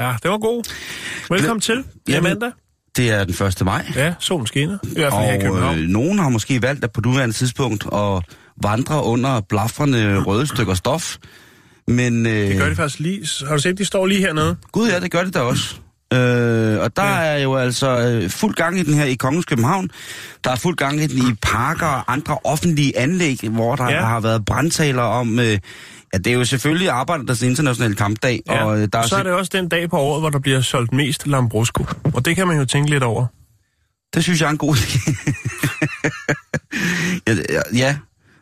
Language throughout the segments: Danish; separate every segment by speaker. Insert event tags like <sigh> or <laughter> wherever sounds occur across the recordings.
Speaker 1: Ja, det var god. Velkommen til. Det er mandag.
Speaker 2: Det er den 1. maj.
Speaker 1: Ja, solen skinner. I hvert fald her i
Speaker 2: Og
Speaker 1: København.
Speaker 2: øh, nogen har måske valgt at på nuværende tidspunkt at vandre under blafrende røde stykker stof. Men øh,
Speaker 1: Det gør de faktisk lige. Har du set, de står lige hernede?
Speaker 2: gud ja, det gør det da også. Øh, og der
Speaker 1: Ja.
Speaker 2: er jo altså øh, fuld gang i den her i Kongens København. Der er fuld gang i den i parker og andre offentlige anlæg, hvor der
Speaker 1: ja.
Speaker 2: har været brandtaler om... Øh, ja, det er jo selvfølgelig Arbejdernes Internationale Kampdag.
Speaker 1: Ja.
Speaker 2: Og, øh, der
Speaker 1: og så er det også den dag på året, hvor der bliver solgt mest Lambrusco. Og det kan man jo tænke lidt over.
Speaker 2: Det synes jeg er en god idé. <laughs> ja, ja,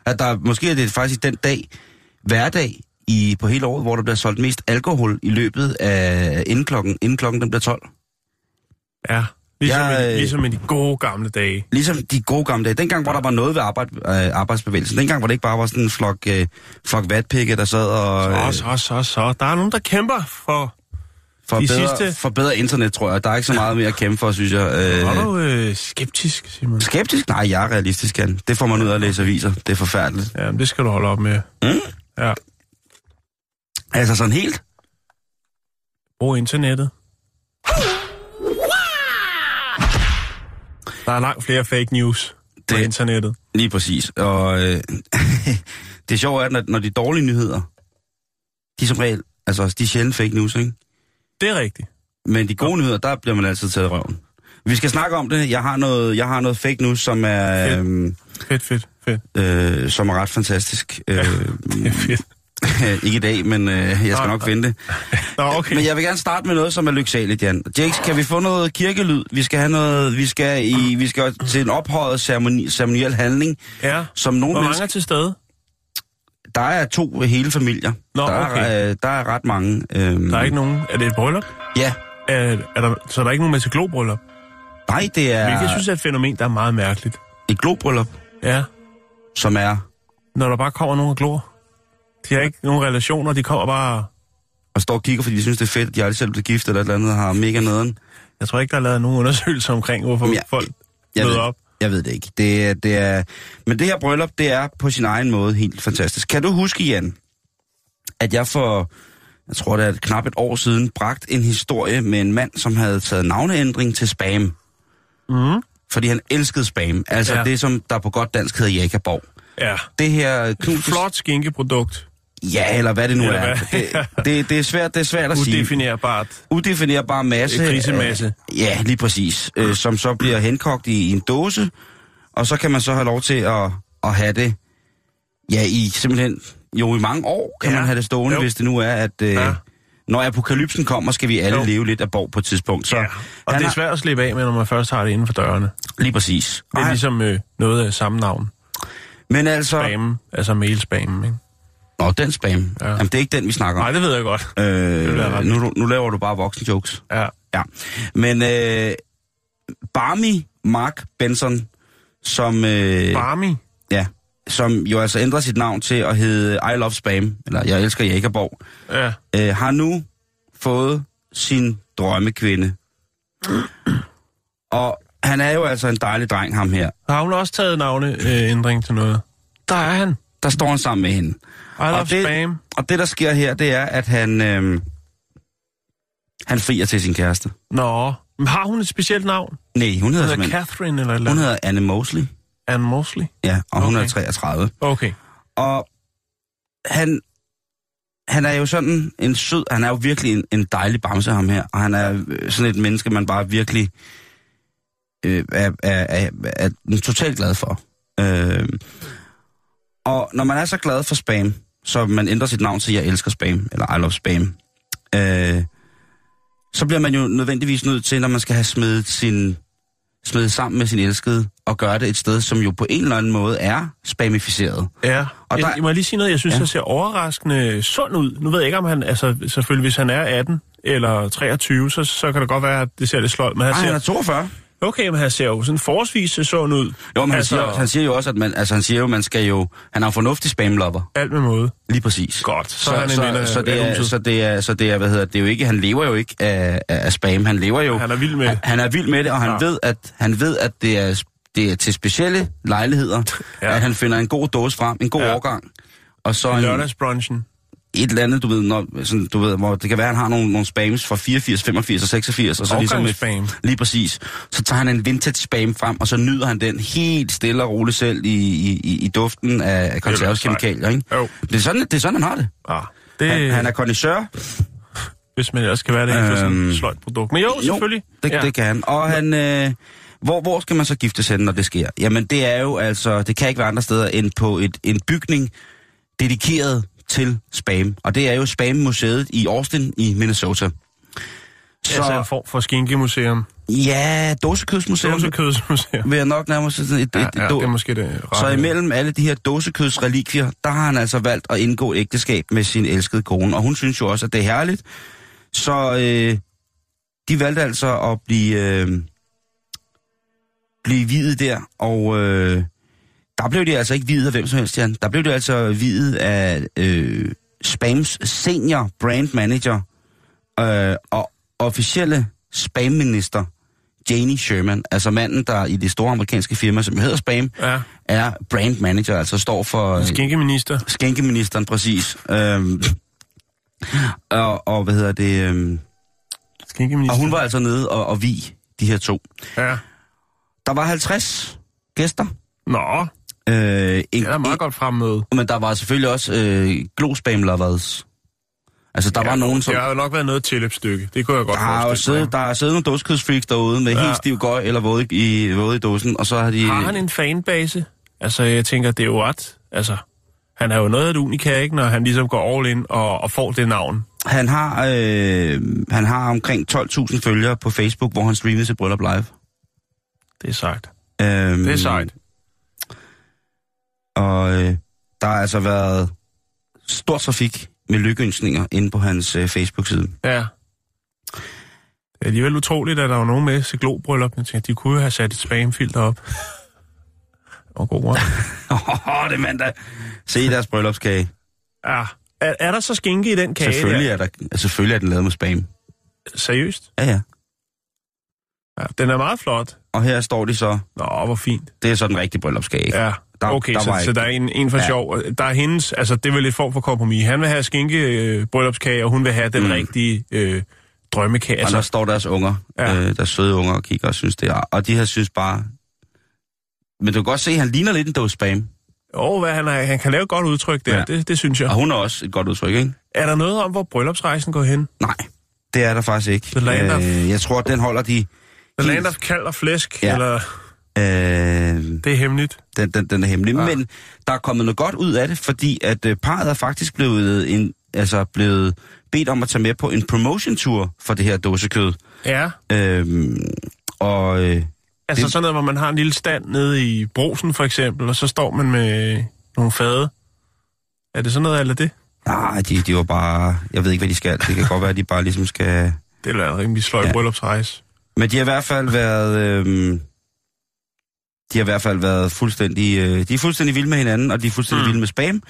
Speaker 2: at der måske er det faktisk den dag, hverdag i, på hele året, hvor der bliver solgt mest alkohol i løbet af inden klokken, inden klokken den bliver 12.
Speaker 1: Ja. Ligesom,
Speaker 2: Jeg,
Speaker 1: i,
Speaker 2: øh,
Speaker 1: ligesom i de gode gamle dage.
Speaker 2: Ligesom de gode gamle dage. Dengang, hvor der var noget ved arbejde, øh, arbejdsbevægelsen. Dengang, hvor det ikke bare var sådan en flok, øh, flok vatpikke, der sad og
Speaker 1: Så,
Speaker 2: øh,
Speaker 1: så, så, så. Der er nogen, der kæmper for...
Speaker 2: for,
Speaker 1: de
Speaker 2: bedre,
Speaker 1: sidste-
Speaker 2: for bedre internet, tror jeg. Der er ikke så meget mere at kæmpe for, synes jeg. Øh,
Speaker 1: Er du øh, skeptisk, Simon?
Speaker 2: skeptisk? Nej, jeg er realistisk, Jan. Det får man ud af at læse aviser. Det er forfærdeligt.
Speaker 1: Ja, det skal du holde op med.
Speaker 2: Mm?
Speaker 1: Ja.
Speaker 2: Altså sådan helt?
Speaker 1: Brug internettet. Der er langt flere fake news på
Speaker 2: Det-
Speaker 1: internettet.
Speaker 2: Lige præcis. Og øh, <laughs> det sjove er, at når, når de dårlige nyheder, de er som regel, altså de er sjældent fake news, ikke?
Speaker 1: Det er rigtigt.
Speaker 2: Men de gode nyheder, der bliver man altid taget i røven. Vi skal snakke om det. Jeg har noget, jeg har noget fake news, som er,
Speaker 1: Fedt.
Speaker 2: øhm,
Speaker 1: Fedt, fedt, fedt.
Speaker 2: øh, som er ret fantastisk. Øh, <laughs>
Speaker 1: Det er fedt. <laughs>
Speaker 2: ikke i dag, men øh, jeg skal
Speaker 1: Nå,
Speaker 2: nok finde det.
Speaker 1: Nå, okay.
Speaker 2: Men jeg vil gerne starte med noget, som er lyksaligt, Jan. Jakes, kan vi få noget kirkelyd? Vi skal have noget, vi skal, i, vi skal til en ophøjet ceremoni, ceremoniel handling,
Speaker 1: Ja.
Speaker 2: som nogle
Speaker 1: Hvor mange
Speaker 2: mennesker...
Speaker 1: er til stede?
Speaker 2: Der er to hele familier.
Speaker 1: Nå,
Speaker 2: der,
Speaker 1: okay.
Speaker 2: er, øh, der er ret mange. Øhm,
Speaker 1: Der er ikke nogen... Er det et bryllup?
Speaker 2: Ja.
Speaker 1: Er, er der, så er der ikke nogen til globryllup?
Speaker 2: Nej, det er
Speaker 1: Hvilket jeg synes er et fænomen, der er meget mærkeligt.
Speaker 2: et globryllup,
Speaker 1: Ja.
Speaker 2: som er...
Speaker 1: Når der bare kommer nogen og glor. De har ikke nogen relationer, de kommer bare...
Speaker 2: Og står og kigger, fordi de synes, det er fedt, at de aldrig selv blevet gift eller et eller andet, har mega nederen.
Speaker 1: Jeg tror ikke, der er lavet nogen undersøgelser omkring, hvorfor
Speaker 2: jeg-
Speaker 1: folk
Speaker 2: Jeg
Speaker 1: møder
Speaker 2: ved,
Speaker 1: op.
Speaker 2: jeg ved det ikke. Det, er- det er, men det her bryllup, det er på sin egen måde helt fantastisk. Kan du huske, Jan, at jeg for, jeg tror det er et knap et år siden, bragt en historie med en mand, som havde taget navneændring til spam.
Speaker 1: Mm.
Speaker 2: Fordi han elskede spam. Altså
Speaker 1: Ja.
Speaker 2: det, som der på godt dansk hedder Jakaborg.
Speaker 1: Ja.
Speaker 2: Det her knuses...
Speaker 1: Flot skinkeprodukt.
Speaker 2: Ja, eller hvad det nu
Speaker 1: Eller
Speaker 2: er. Det, det, det, er svært, det er svært at sige.
Speaker 1: Udefinerbart.
Speaker 2: Udefinerbar masse.
Speaker 1: Krisemasse.
Speaker 2: Øh, ja, lige præcis. Øh, som så bliver henkogt i, i en dåse, og så kan man så have lov til at, at have det, ja, i simpelthen, jo i mange år kan
Speaker 1: Ja.
Speaker 2: man have det stående,
Speaker 1: Jo.
Speaker 2: hvis det nu er, at øh,
Speaker 1: Ja.
Speaker 2: når apokalypsen kommer, skal vi alle
Speaker 1: Jo.
Speaker 2: leve lidt af borg på et tidspunkt. Så
Speaker 1: Ja. Og det er
Speaker 2: har-
Speaker 1: svært at slippe af med, når man først har det inden for dørene.
Speaker 2: Lige præcis.
Speaker 1: Det er
Speaker 2: Ej,
Speaker 1: ligesom øh, noget af samme navn.
Speaker 2: Men altså...
Speaker 1: Spam, altså mailspam, ikke?
Speaker 2: Nå, den spam.
Speaker 1: Ja.
Speaker 2: Ja. Jamen, det er ikke den, vi snakker om.
Speaker 1: Nej, det ved jeg godt.
Speaker 2: Øh, nu, nu laver du bare voksen jokes.
Speaker 1: Ja.
Speaker 2: Ja. Men øh, Barmy Mark Benson, som, øh,
Speaker 1: Barmy.
Speaker 2: ja, som jo altså ændrer sit navn til at hedde I Love Spam, eller Jeg elsker Jægerborg,
Speaker 1: Ja.
Speaker 2: øh, har nu fået sin drømmekvinde. <clears throat> Og han er jo altså en dejlig dreng, ham her.
Speaker 1: Har hun også taget navneændring til noget? Der er han.
Speaker 2: Der står han sammen med hende. Og det,
Speaker 1: spam.
Speaker 2: Og det, der sker her, det er, at han, øh, han frier til sin kæreste.
Speaker 1: Nå, men har hun et specielt navn?
Speaker 2: Nej, hun hedder,
Speaker 1: Hun hedder Catherine eller eller
Speaker 2: hun hedder Anne Mosley.
Speaker 1: Anne Mosley?
Speaker 2: Ja, og hun
Speaker 1: Okay.
Speaker 2: er 33.
Speaker 1: Okay.
Speaker 2: Og han, han er jo sådan en sød, han er jo virkelig en, en dejlig bamse, ham her. Og han er øh, sådan et menneske, man bare virkelig øh, er, er, er, er, er totalt glad for. Øh, og når man er så glad for spam, så man ændrer sit navn til Jeg elsker spam, eller I love spam, øh, så bliver man jo nødvendigvis nødt til, når man skal have smidt sin smidt sammen med sin elskede, at gøre det et sted, som jo på en eller anden måde er spamificeret.
Speaker 1: Ja,
Speaker 2: Og
Speaker 1: og
Speaker 2: der-
Speaker 1: jeg, jeg må lige sige noget. Jeg synes,
Speaker 2: Ja.
Speaker 1: han ser overraskende sund ud. Nu ved jeg ikke, om han... Altså, selvfølgelig, hvis han er 18 eller 23, så, så kan det godt være, at det ser lidt sløjt. Men han ser,
Speaker 2: han er 42.
Speaker 1: Okay, men han ser jo sådan forholdsvis sund ud.
Speaker 2: Jo, men han,
Speaker 1: altså,
Speaker 2: siger, han siger jo også, at man, altså, han siger jo, man skal jo... Han en fornuftig spamlopper.
Speaker 1: Alt med måde.
Speaker 2: Lige præcis.
Speaker 1: Godt, så,
Speaker 2: Så,
Speaker 1: er han en
Speaker 2: så,
Speaker 1: af,
Speaker 2: så, det er, så det er, så det er, hvad hedder det, er jo ikke, han lever jo ikke af, af, spam, han lever jo,
Speaker 1: Han er vild med det.
Speaker 2: han, han er vild med det, og han
Speaker 1: Ja.
Speaker 2: ved, at, han ved, at det er, det er til specielle lejligheder,
Speaker 1: Ja.
Speaker 2: at han finder en god dåse frem, en god
Speaker 1: ja.
Speaker 2: årgang, og så en,
Speaker 1: Lørdagsbrunchen.
Speaker 2: Et eller andet, du ved, når, sådan, du ved, hvor det kan være, at han har nogle, nogle spams fra 84, 85 og 86, og så ligesom med,
Speaker 1: Årgangsspam.
Speaker 2: lige præcis, så tager han en vintage spam frem, og så nyder han den helt stille og roligt selv i, i, i, i duften af, konserveskemikalier, ikke?
Speaker 1: Jo.
Speaker 2: Det er sådan, det er sådan, han har det.
Speaker 1: Ah, det,
Speaker 2: Han, han er kondisør,
Speaker 1: hvis man ellers skal være det for sådan
Speaker 2: Øhm,
Speaker 1: et sløjt produkt. Men jo, selvfølgelig.
Speaker 2: det, ja. det kan han. Og han, øh, hvor, hvor skal man så giftes hen, når det sker? Jamen, det er jo altså, det kan ikke være andre steder end på et, en bygning dedikeret til spam. Og det er jo Spam-museet i Austin i Minnesota.
Speaker 1: Så... Altså en form for skinkemuseum.
Speaker 2: Ja, dåsekødsmuseum.
Speaker 1: Dåsekødsmuseum.
Speaker 2: Vil jeg nok nærmere sige sådan et, et,
Speaker 1: ja,
Speaker 2: et,
Speaker 1: det er måske det
Speaker 2: Så imellem alle de her dåsekødsrelikvier, der har han altså valgt at indgå ægteskab med sin elskede kone. Og hun synes jo også, at det er herligt. Så øh, de valgte altså at blive, øh, blive videt der. Og øh, der blev de altså ikke videt af hvem som helst, Jan. Der blev de altså videt af øh, Spams senior brand manager øh, og officielle spamminister Janie Sherman, altså manden, der i det store amerikanske firma, som hedder Spam,
Speaker 1: Ja,
Speaker 2: er brand manager, altså står for øh,
Speaker 1: skinkeminister.
Speaker 2: skænkeministeren præcis. Øhm, og, og hvad hedder det? Øhm,
Speaker 1: Skinkeminister.
Speaker 2: og hun var altså nede og, og vi de her to.
Speaker 1: Ja.
Speaker 2: Der var 50 gæster.
Speaker 1: Nå,
Speaker 2: Øh, en,
Speaker 1: det er meget godt fremmøde.
Speaker 2: Men der var selvfølgelig også øh, glospam lovers. Altså, der ja, var nogen, som...
Speaker 1: Det har jo nok været noget tilløbsstykke. Det kunne jeg godt
Speaker 2: Der
Speaker 1: forestille mig.
Speaker 2: siddet, der er siddet nogle dåsekødsfreaks derude med
Speaker 1: Ja.
Speaker 2: ja. helt stiv gøj eller våde i, våde i dåsen, og så har de...
Speaker 1: Har han en fanbase? Altså, jeg tænker, det er jo ret. Altså, han er jo noget af et unika, ikke, når han ligesom går all in og, og får det navn.
Speaker 2: Han har, øh, han har omkring 12.000 følgere på Facebook, hvor han streamede sit bryllup live.
Speaker 1: Det er sejt.
Speaker 2: Øhm,
Speaker 1: Det er sejt.
Speaker 2: Og øh, der har altså været stor trafik med lykkeønsninger inde på hans øh, Facebook-side.
Speaker 1: Ja. Det er alligevel utroligt, at der var nogen med til globryllup. Jeg tænker, de kunne jo have sat et spamfilter op. <laughs> Og god ord.
Speaker 2: Åh, det er mandag. Se deres bryllupskage.
Speaker 1: Ja. Er, er der så skinke i den kage?
Speaker 2: Selvfølgelig
Speaker 1: der?
Speaker 2: er, der, altså, selvfølgelig er den lavet med spam.
Speaker 1: Seriøst?
Speaker 2: Ja, ja.
Speaker 1: Ja, den er meget flot.
Speaker 2: Og her står de så.
Speaker 1: Nå, hvor fint.
Speaker 2: Det er så den rigtige bryllupskage.
Speaker 1: Ja.
Speaker 2: Der-
Speaker 1: okay,
Speaker 2: der
Speaker 1: så,
Speaker 2: var
Speaker 1: så
Speaker 2: ikke-
Speaker 1: der er en, en for
Speaker 2: Ja.
Speaker 1: sjov. Der er hendes, altså det er vel et form for kompromis. Han vil have skinke øh, bryllupskage, og hun vil have den
Speaker 2: Mm.
Speaker 1: rigtige øh, drømmekage.
Speaker 2: Og der
Speaker 1: Altså,
Speaker 2: står deres unger,
Speaker 1: Ja.
Speaker 2: øh, deres søde unger og kigger og synes det er. Og de her synes bare... Men du kan godt se, at han ligner lidt en dåse spam.
Speaker 1: åh, hvad han, er, han kan lave et godt udtryk der,
Speaker 2: Ja.
Speaker 1: det, det synes jeg.
Speaker 2: Og hun er også et godt udtryk, ikke?
Speaker 1: Er der noget om, hvor bryllupsrejsen går hen?
Speaker 2: Nej, det er der faktisk ikke.
Speaker 1: The land of-
Speaker 2: Øh, jeg tror, den holder de...
Speaker 1: The
Speaker 2: helt-
Speaker 1: Land of Kald og Flæsk,
Speaker 2: ja.
Speaker 1: eller
Speaker 2: Øh,
Speaker 1: det er hemmeligt.
Speaker 2: den, den, den er hemmelig.
Speaker 1: Ja.
Speaker 2: Men der er kommet noget godt ud af det, fordi at øh, parret er faktisk blevet, en, altså blevet bedt om at tage med på en promotion-tur for det her dåsekød.
Speaker 1: Ja,
Speaker 2: Øhm, og øh,
Speaker 1: altså
Speaker 2: Det-
Speaker 1: sådan noget, hvor man har en lille stand nede i brosen for eksempel, og så står man med nogle fade. Er det sådan noget eller det?
Speaker 2: nej, de, de var bare... Jeg ved ikke, hvad de skal. Det kan godt være, at de bare ligesom skal... <laughs>
Speaker 1: Det er da en rimelig sløj
Speaker 2: Ja.
Speaker 1: bryllupsrejse.
Speaker 2: Men de har i hvert fald været... Øhm, de har i hvert fald været fuldstændig... Øh, de er fuldstændig vilde med hinanden, og de er fuldstændig
Speaker 1: Mm.
Speaker 2: vilde med spam.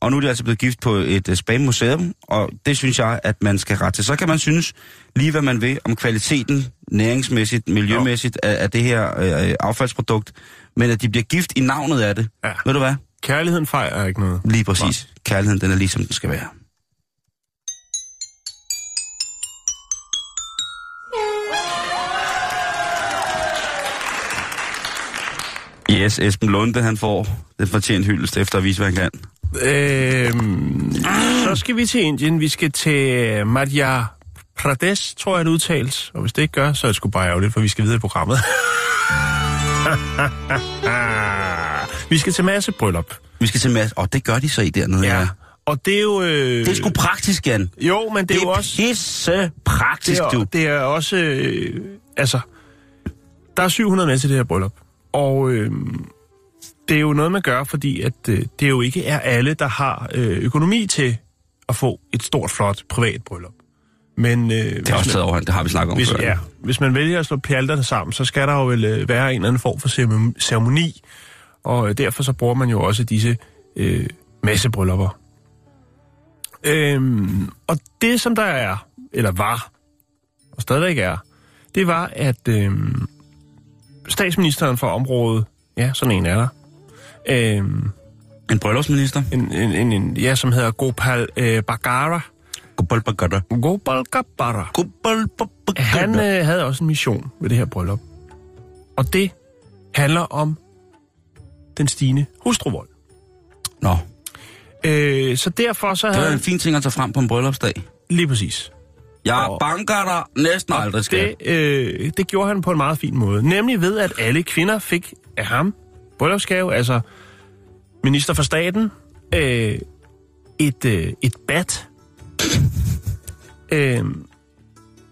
Speaker 2: Og nu er de altså blevet gift på et uh, spam-museum, og det synes jeg, at man skal rette til. Så kan man synes lige, hvad man vil om kvaliteten, næringsmæssigt, miljømæssigt, af, af det her øh, affaldsprodukt, men at de bliver gift i navnet af det.
Speaker 1: Ja.
Speaker 2: Ved du hvad?
Speaker 1: Kærligheden fejrer ikke noget.
Speaker 2: Lige præcis. Kærligheden, den er lige som den skal være. Yes, Esben Lunde, han får den fortjent hyldest efter at vise, hvad han kan.
Speaker 1: Øhm, så skal vi til Indien. Vi skal til Madhya Pradesh, tror jeg det udtales. Og hvis det ikke gør, så er det sgu bare ærgerligt, for vi skal videre i programmet. <laughs> vi skal til masse bryllup.
Speaker 2: Vi skal til Mads. Og det gør de så i dernede, ja. ja.
Speaker 1: Og det er jo... Øh,
Speaker 2: Det er sgu praktisk, Jan.
Speaker 1: Jo, men det,
Speaker 2: Det
Speaker 1: er jo også...
Speaker 2: pisse praktisk,
Speaker 1: det,
Speaker 2: du.
Speaker 1: er, det er også... Øh, altså, der er 700 med til det her bryllup. Og øh, det er jo noget, man gør, fordi at øh, det jo ikke er alle, der har øh, økonomi til at få et stort, flot privat bryllup. Men, øh,
Speaker 2: Det er også taget overhånd, det har vi snakket om
Speaker 1: hvis,
Speaker 2: før.
Speaker 1: ja, hvis man vælger at slå pjalterne sammen, så skal der jo vel øh, være en eller anden form for ceremoni- og øh, derfor så bruger man jo også disse øh, massebryllupper. Øhm, og det, som der er, eller var, og stadigvæk er, det var, at øh, statsministeren for området, ja, sådan en er der, øh,
Speaker 2: En bryllupsminister.
Speaker 1: en, en, en, en, ja, som hedder Gopal øh, Bagara,
Speaker 2: Gopal
Speaker 1: Gopal Gabara, Han øh, havde også en mission med det her bryllup. Og det handler om den stigende hustruvold.
Speaker 2: Nå,
Speaker 1: Øh, så derfor så
Speaker 2: det var
Speaker 1: havde
Speaker 2: en fin ting at tage frem på en bryllupsdag.
Speaker 1: Lige præcis.
Speaker 2: Jeg
Speaker 1: Og-
Speaker 2: banker dig næsten aldrig, skal.
Speaker 1: Det, øh, det gjorde han på en meget fin måde. Nemlig ved, at alle kvinder fik af ham bryllupsgave, altså minister for staten, øh, et, øh, et bat. Øh,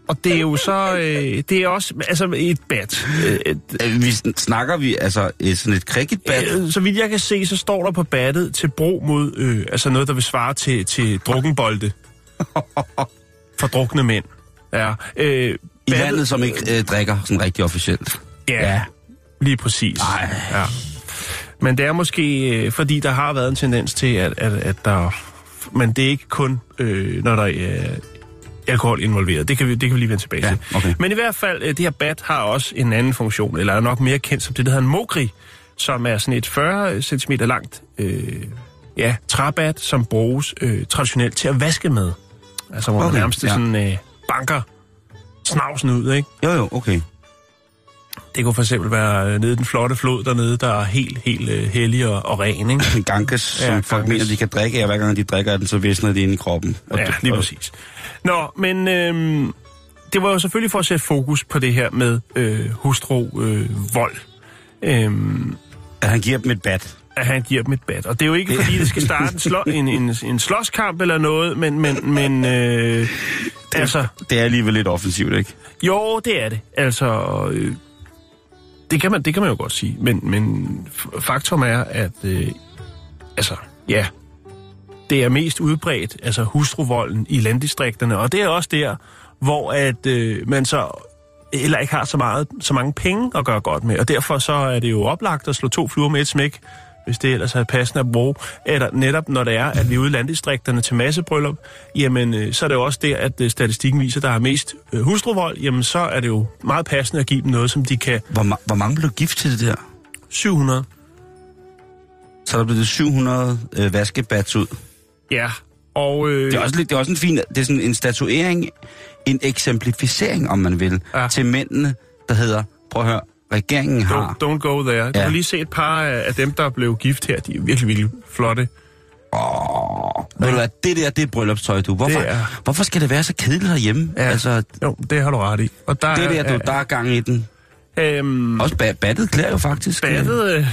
Speaker 1: og det er jo så, øh, det er også, altså et bat. Øh,
Speaker 2: Øh, Vi sn- snakker vi altså et, sådan et cricketbat.
Speaker 1: Øh, Så vidt jeg kan se, så står der på battet til brug mod, øh, altså noget, der vil svare til, til drukkenbolde. <laughs> For drukne mænd. Ja. Øh,
Speaker 2: I landet, som ikke øh, drikker sådan rigtig officielt.
Speaker 1: Ja, ja. lige præcis.
Speaker 2: Ej.
Speaker 1: Ja. Men det er måske, øh, fordi der har været en tendens til, at, at, at der... Men det er ikke kun, øh, når der er alkohol involveret. Det kan vi, det kan vi lige vende tilbage
Speaker 2: Ja,
Speaker 1: til.
Speaker 2: okay.
Speaker 1: Men i hvert fald, øh, det her bat har også en anden funktion, eller er nok mere kendt som det, der hedder en mogri, som er sådan et 40 cm langt øh, ja, træbat, som bruges øh, traditionelt til at vaske med. Altså, hvor okay, man nærmest
Speaker 2: ja.
Speaker 1: sådan øh, banker snavsen ud, ikke?
Speaker 2: Jo, jo, okay.
Speaker 1: Det kunne for eksempel være øh, nede den flotte flod dernede, der er helt, helt øh, hellig og, og ren, ikke? <laughs>
Speaker 2: Ganges, som
Speaker 1: Ja,
Speaker 2: ja, folk
Speaker 1: Ganges.
Speaker 2: mener, de kan drikke af, hver gang de drikker af den, så visner det ind i kroppen. Og
Speaker 1: Ja,
Speaker 2: det-
Speaker 1: lige
Speaker 2: og-
Speaker 1: præcis. Nå, men øhm, det var jo selvfølgelig for at sætte fokus på det her med øh, hustru øh, vold. Øhm,
Speaker 2: At han giver dem et bat.
Speaker 1: At han giver dem et bat. Og det er jo ikke, fordi det skal starte en, slå, en, en, en slåskamp eller noget, men, men, men øh, altså,
Speaker 2: Det er alligevel lidt offensivt, ikke?
Speaker 1: jo, det er det. Altså, øh, det, kan man, det kan man jo godt sige. Men, men faktum er, at øh, altså, ja, det er mest udbredt, altså hustruvolden i landdistrikterne, og det er også der, hvor at øh, man så heller ikke har så, meget, så mange penge at gøre godt med, og derfor så er det jo oplagt at slå to fluer med et smæk, hvis det ellers er passende at bruge, eller netop når det er, at vi er ude i landdistrikterne til massebryllup, jamen øh, så er det jo også der, at øh, statistikken viser, der er mest øh, hustruvold, jamen så er det jo meget passende at give dem noget, som de kan
Speaker 2: Hvor, ma- hvor mange blev gift til det der?
Speaker 1: 700.
Speaker 2: Så der blev det 700 øh, vaskebats ud.
Speaker 1: Ja, og... Øh,
Speaker 2: Det er også, lidt, det er også en fin, det er sådan en statuering, en eksemplificering, om man vil,
Speaker 1: ja.
Speaker 2: til mændene, der hedder, prøv at høre, regeringen har...
Speaker 1: Don't, don't go there. Du
Speaker 2: Ja.
Speaker 1: kan lige se et par af dem, der blev gift her. De er virkelig, virkelig flotte.
Speaker 2: Åh, ved du hvad, det der, det er bryllupstøj, du. Hvorfor,
Speaker 1: er-
Speaker 2: hvorfor skal det være så kedeligt herhjemme?
Speaker 1: Ja.
Speaker 2: Altså,
Speaker 1: Jo, det har du ret i. Og der
Speaker 2: det der,
Speaker 1: er,
Speaker 2: du, der er gang i den.
Speaker 1: Øhm,
Speaker 2: Også ba- battet klæder jo faktisk.
Speaker 1: battet øh,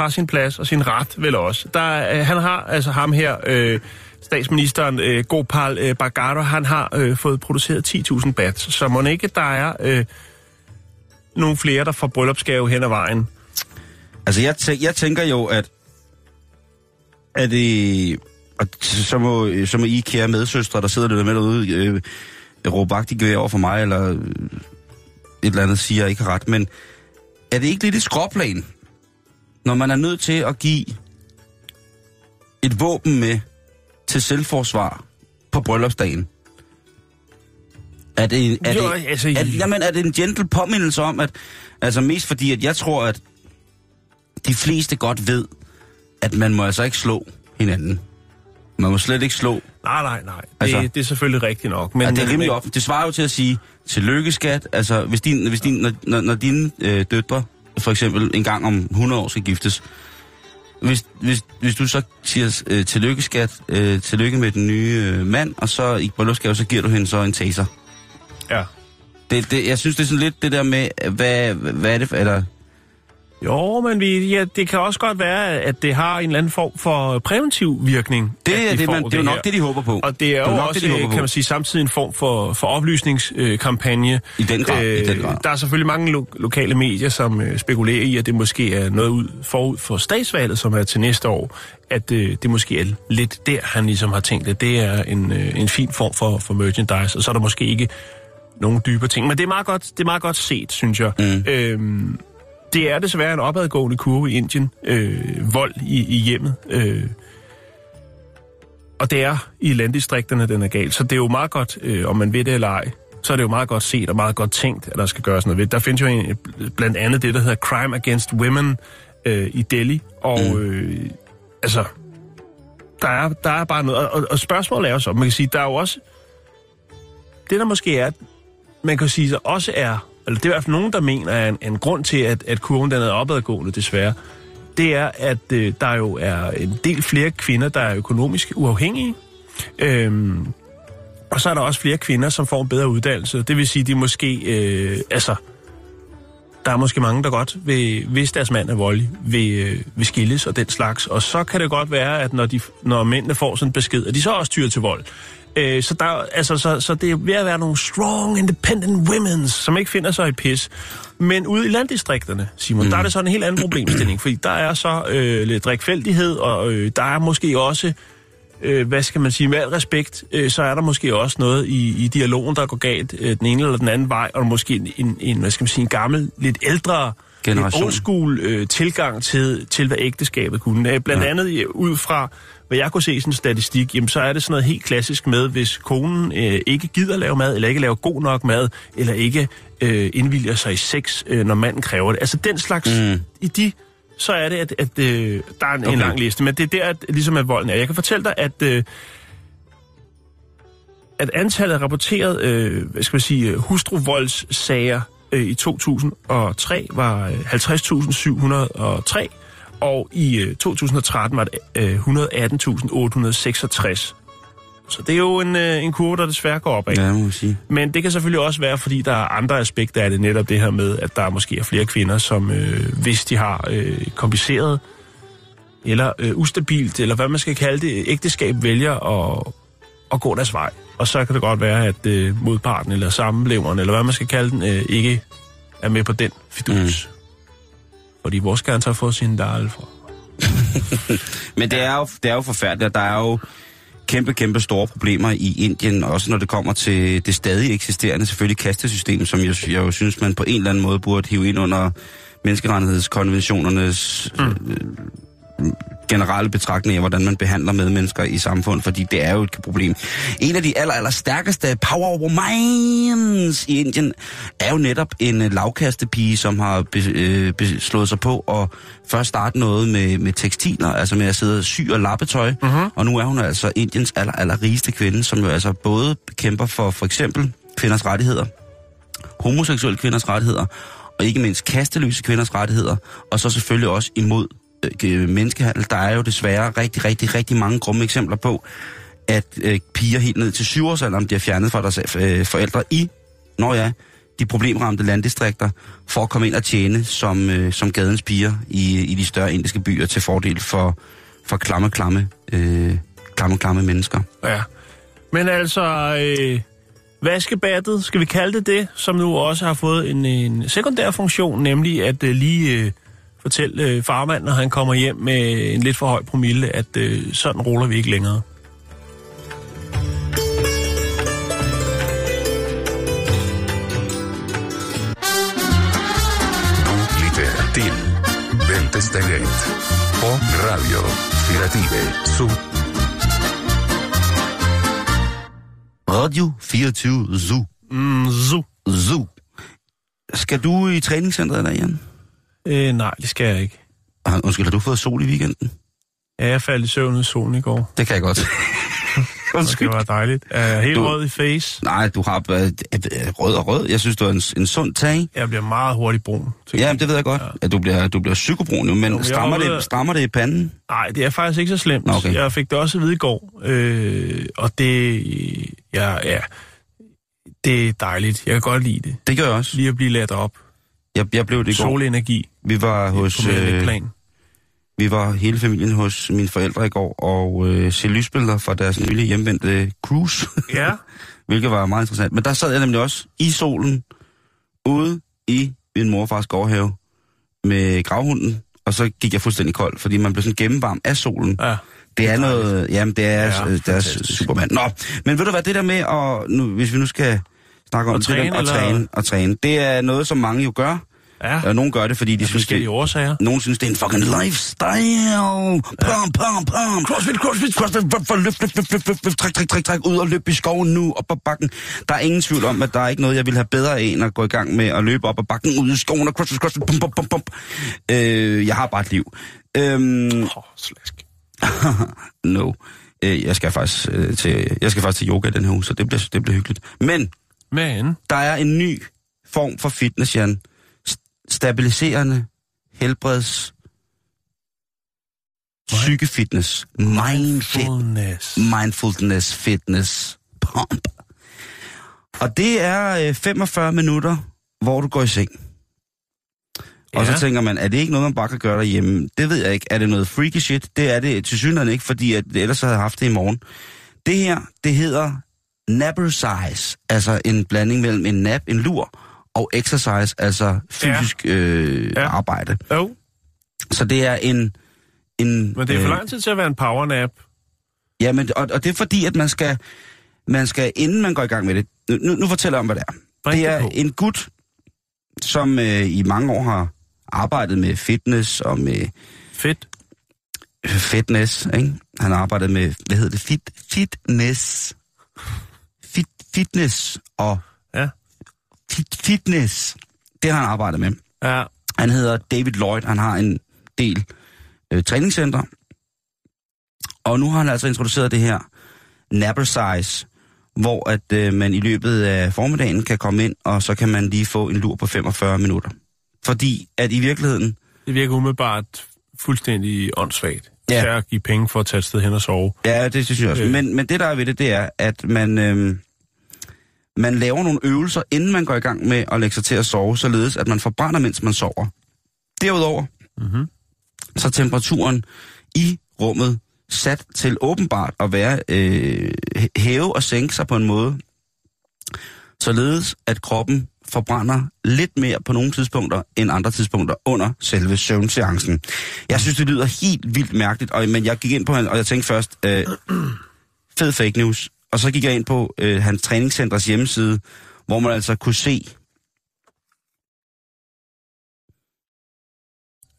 Speaker 1: har sin plads og sin ret, vel også. Der, er- øh, han har, altså ham her, øh, statsministeren øh, Gopal øh, Bagara, han har øh, fået produceret 10.000 bats. Så må ikke, der er øh, nogle flere, der får bryllupsgave hen ad vejen.
Speaker 2: Altså, jeg, tæ- jeg tænker jo, at... at det, og så må, så må I, kære medsøstre, der sidder lidt med derude, øh, råbe agtigt over for mig, eller et eller andet siger, jeg ikke har ret. Men er det ikke lidt et skråplan, når man er nødt til at give et våben med til selvforsvar på bryllupsdagen? Er det, er,
Speaker 1: Jo,
Speaker 2: det,
Speaker 1: altså,
Speaker 2: er, jamen, er det en gentle påmindelse om, at altså mest fordi, at jeg tror, at de fleste godt ved, at man må altså ikke slå hinanden. Man må slet ikke slå.
Speaker 1: Nej, nej, nej. Det,
Speaker 2: Altså-
Speaker 1: det er selvfølgelig rigtigt nok. Men,
Speaker 2: det er rimelig op. Det svarer jo til at sige, tillykke skat. Altså, hvis, din, hvis din, når, når, når dine øh, døtre for eksempel en gang om 100 år skal giftes, hvis, hvis, hvis du så siger øh, tillykke skat, øh, tillykke med den nye øh, mand, og så i bryllupsgave, så giver du hende så en taser.
Speaker 1: Ja.
Speaker 2: Det, det, jeg synes, det er sådan lidt det der med, hvad, hvad er det eller...
Speaker 1: Jo, men vi, ja, det kan også godt være, at det har en eller anden form for præventiv virkning.
Speaker 2: Det er,
Speaker 1: de
Speaker 2: det, man, det er jo nok
Speaker 1: her.
Speaker 2: det, de håber på.
Speaker 1: Og det er jo
Speaker 2: nok
Speaker 1: også,
Speaker 2: det, de
Speaker 1: kan man sige, samtidig en form for, for oplysningskampagne. Øh,
Speaker 2: I den grad, i den grad.
Speaker 1: Der er selvfølgelig mange lo- lokale medier, som øh, spekulerer i, at det måske er noget ud, forud for statsvalget, som er til næste år. At øh, det måske er lidt der, han ligesom har tænkt, at det er en, øh, en fin form for, for merchandise. Og så er der måske ikke nogen dybere ting. Men det er meget godt, det er meget godt set, synes jeg. Mm. Øhm, det er desværre en opadgående kurve i Indien. Øh, vold i, i hjemmet. Øh, og det er i landdistrikterne, den er galt. Så det er jo meget godt, øh, om man ved det eller ej, så er det jo meget godt set og meget godt tænkt, at der skal gøres noget ved. Der findes jo en, blandt andet det, der hedder Crime Against Women øh, i Delhi. Og mm. øh, altså, der er, der er bare noget. Og, og spørgsmålet er jo så, man kan sige, der er jo også... Det der måske er, man kan sige, der også er, eller det er i hvert fald nogen, der mener, er en, en grund til, at, at kurven den er opadgående, desværre, det er, at øh, der jo er en del flere kvinder, der er økonomisk uafhængige. Øhm, og så er der også flere kvinder, som får en bedre uddannelse. Det vil sige, de måske, øh, altså, der er måske mange, der godt vil, hvis deres mand er voldelig, vil, øh, vil skilles og den slags. Og så kan det godt være, at når, de, når mændene får sådan en besked, at de så også tyrer til vold. Øh, så, der, altså, så, så det er ved at være nogle strong, independent women, som ikke finder sig i pis. Men ude i landdistrikterne, Simon, mm. der er det sådan en helt anden problemstilling, fordi der er så øh, lidt drikfældighed, og øh, der er måske også øh, hvad skal man sige, med al respekt, øh, så er der måske også noget i, i dialogen, der går galt øh, den ene eller den anden vej, og måske en, en, en hvad skal man sige, en gammel, lidt ældre,
Speaker 2: Generation.
Speaker 1: en old school øh, tilgang til, til, hvad ægteskabet kunne. Øh, Blandt
Speaker 2: Ja.
Speaker 1: andet ud fra, hvad jeg kunne se i sådan en statistik, jamen så er det sådan noget helt klassisk med, hvis konen øh, ikke gider lave mad, eller ikke laver god nok mad, eller ikke øh, indvilger sig i sex, øh, når manden kræver det. Altså den slags, mm. i de så er det, at, at øh, der er en, okay. en lang liste. Men det er der, at, ligesom at volden er. Jeg kan fortælle dig, at, øh, at antallet af rapporteret øh, hvad skal man sige, øh, hustruvoldssager øh, i 2003 var øh, 50.703, og i øh, 2013 var det øh, 118.866. Så det er jo en, øh, en kurve, der desværre går opad.
Speaker 2: Ja, må sige.
Speaker 1: Men det kan selvfølgelig også være, fordi der er andre aspekter af det, netop det her med, at der måske er flere kvinder, som øh, hvis de har øh, kompliceret eller øh, ustabilt, eller hvad man skal kalde det, ægteskab vælger at, at gå deres vej. Og så kan det godt være, at øh, modparten eller sammenleveren, eller hvad man skal kalde den, øh, ikke er med på den fidus. Mm. Fordi vores gerne har fået sin dal fra. <laughs>
Speaker 2: Men det er, jo, det er jo forfærdeligt, og der er jo kæmpe, kæmpe store problemer i Indien, også når det kommer til det stadig eksisterende selvfølgelig kastesystem, som jeg, jeg jo synes, man på en eller anden måde burde hive ind under menneskerettighedskonventionernes mm. Generelle betragtning af, hvordan man behandler medmennesker i samfundet, fordi det er jo et problem. En af de aller, aller stærkeste power women's i Indien er jo netop en øh, lavkastepige, som har be, øh, be, slået sig på at først starte noget med, med tekstiler, altså med at sidde og sy og lappetøj, uh-huh. og nu er hun altså Indiens aller, aller rigeste kvinde, som jo altså både kæmper for for eksempel kvinders rettigheder, homoseksuelle kvinders rettigheder, og ikke mindst kasteløse kvinders rettigheder, og så selvfølgelig også imod Øh, øh, menneskehandel. Der er jo desværre rigtig, rigtig, rigtig mange grumme eksempler på, at øh, piger helt ned til syvårsalderen bliver fjernet fra deres øh, forældre i, når ja, de problemramte landdistrikter, for at komme ind og tjene som, øh, som gadens piger i, i de større indiske byer til fordel for, for klamme, klamme, øh, klamme, klamme mennesker.
Speaker 1: Ja. Men altså, øh, vaskebattet, skal vi kalde det det, som nu også har fået en, en sekundær funktion, nemlig at øh, lige øh, fortælle øh, farmanden, når han kommer hjem med en lidt for høj promille, at øh, sådan ruller vi ikke længere.
Speaker 3: Bæltestedet på Radio Firative Syd.
Speaker 2: Radio 24 Zoo.
Speaker 1: Mm, zu.
Speaker 2: Zoo. Skal du i træningscenteret der, Jan?
Speaker 1: Øh, nej, det skal jeg ikke.
Speaker 2: Ah, Undskyld, har du fået sol i weekenden?
Speaker 1: Ja, jeg faldt i søvn i solen i går,
Speaker 2: Det kan jeg godt. <laughs> <laughs> Undskyld.
Speaker 1: det var dejligt. Jeg er helt
Speaker 2: Du-
Speaker 1: rød i face.
Speaker 2: Nej, du har øh, øh, rød og rød. Jeg synes, du er en, en sund tag.
Speaker 1: Jeg bliver meget hurtigt brun.
Speaker 2: Ja, det ved jeg godt. At du bliver, du bliver psykobrun nu, men
Speaker 1: jeg
Speaker 2: strammer,
Speaker 1: ude
Speaker 2: det, strammer det i panden?
Speaker 1: Nej, det er faktisk ikke så slemt.
Speaker 2: Nå, okay.
Speaker 1: Jeg fik det også at vide i går, øh, og det, ja, ja, det er dejligt. Jeg kan godt lide det.
Speaker 2: Det gør jeg også.
Speaker 1: Lige at blive ladt op.
Speaker 2: Jeg, jeg blev det i går.
Speaker 1: Solenergi.
Speaker 2: Vi var hos... Øh,
Speaker 1: plan.
Speaker 2: vi var hele familien hos mine forældre i går og øh, se lysbilleder fra deres nylige hjemvendte cruise, <laughs>
Speaker 1: Ja.
Speaker 2: hvilket var meget interessant. Men der sad jeg nemlig også i solen, ude i min morfars gårdhave med gravhunden, og så gik jeg fuldstændig kold, fordi man blev sådan gennemvarm af solen.
Speaker 1: Ja.
Speaker 2: Det er noget, jamen det er,
Speaker 1: Ja,
Speaker 2: er
Speaker 1: fantastisk.
Speaker 2: Superman. Nå, men ved du hvad, det der med, at, nu, hvis vi nu skal snakke om det der,
Speaker 1: træne,
Speaker 2: at
Speaker 1: eller?
Speaker 2: træne, og træne, det er noget, som mange jo gør.
Speaker 1: Ja.
Speaker 2: Og nogle gør det, fordi de
Speaker 1: Af
Speaker 2: synes, det,
Speaker 1: årsager.
Speaker 2: nogen synes, det er en fucking lifestyle. Pum, pum, pum. Crossfit, crossfit, crossfit. Løft, løft, løft, løft, løft, løft, træk, træk, træk, træk, ud og løb i skoven nu, op ad bakken. Der er ingen tvivl om, at der er ikke noget, jeg vil have bedre af, end at gå i gang med at løbe op ad bakken, ud i skoven og crossfit, crossfit, pum, pum, pum, pum. Øh, jeg har bare et liv. Øhm,
Speaker 1: oh, slask. <laughs>
Speaker 2: no. Øh, jeg skal faktisk øh, til, jeg skal faktisk til yoga den her uge, så det bliver, det bliver hyggeligt. Men
Speaker 1: Men,
Speaker 2: der er en ny form for fitness, Jan. St- Stabiliserende, helbreds, psykefitness, mindfit,
Speaker 1: fullness.
Speaker 2: mindfulness fitness pump. Og det er øh, 45 minutter, hvor du går i seng. Og
Speaker 1: Ja.
Speaker 2: så tænker man, er det ikke noget, man bare kan gøre derhjemme? Det ved jeg ikke. Er det noget freaky shit? Det er det til synligheden ikke, fordi at ellers havde jeg haft det i morgen. Det her, det hedder nappercise, altså en blanding mellem en nap, en lur, og exercise, altså fysisk ja. Øh,
Speaker 1: Ja.
Speaker 2: arbejde.
Speaker 1: Jo,
Speaker 2: Så det er en... en
Speaker 1: men det er for lang tid til at være en powernap.
Speaker 2: Ja, men, og, og det er fordi, at man skal, man skal, inden man går i gang med det, nu, nu fortæller jeg om, hvad det er.
Speaker 1: Bring
Speaker 2: det
Speaker 1: det
Speaker 2: er
Speaker 1: på.
Speaker 2: en gut, som øh, i mange år har arbejdet med fitness og med
Speaker 1: Fedt.
Speaker 2: fitness, ikke? Han har arbejdet med, hvad hedder det, fit, fitness. Fit, fitness og fitness. Det har han arbejdet med.
Speaker 1: Ja.
Speaker 2: Han hedder David Lloyd, han har en del øh, træningscenter. Og nu har han altså introduceret det her Napper Size, hvor at øh, man i løbet af formiddagen kan komme ind, og så kan man lige få en lur på 45 minutter. Fordi at i virkeligheden,
Speaker 1: Det virker umiddelbart fuldstændig åndssvagt.
Speaker 2: Ja.
Speaker 1: Ja. at give penge for at tage et sted hen og sove.
Speaker 2: ja, det synes jeg også.
Speaker 1: Øh.
Speaker 2: Men, men det der er ved det, det er, at man, øh, man laver nogle øvelser, inden man går i gang med at lægge sig til at sove, således at man forbrænder, mens man sover. Derudover,
Speaker 1: Mm-hmm.
Speaker 2: så er temperaturen i rummet sat til åbenbart at være øh, hæve og sænke sig på en måde, således at kroppen forbrænder lidt mere på nogle tidspunkter end andre tidspunkter under selve søvnseancen. Jeg synes, det lyder helt vildt mærkeligt, og, men jeg gik ind på han, og jeg tænkte først, øh, <clears throat> fed fake news. Og så gik jeg ind på øh, hans træningscenters hjemmeside, hvor man altså kunne se,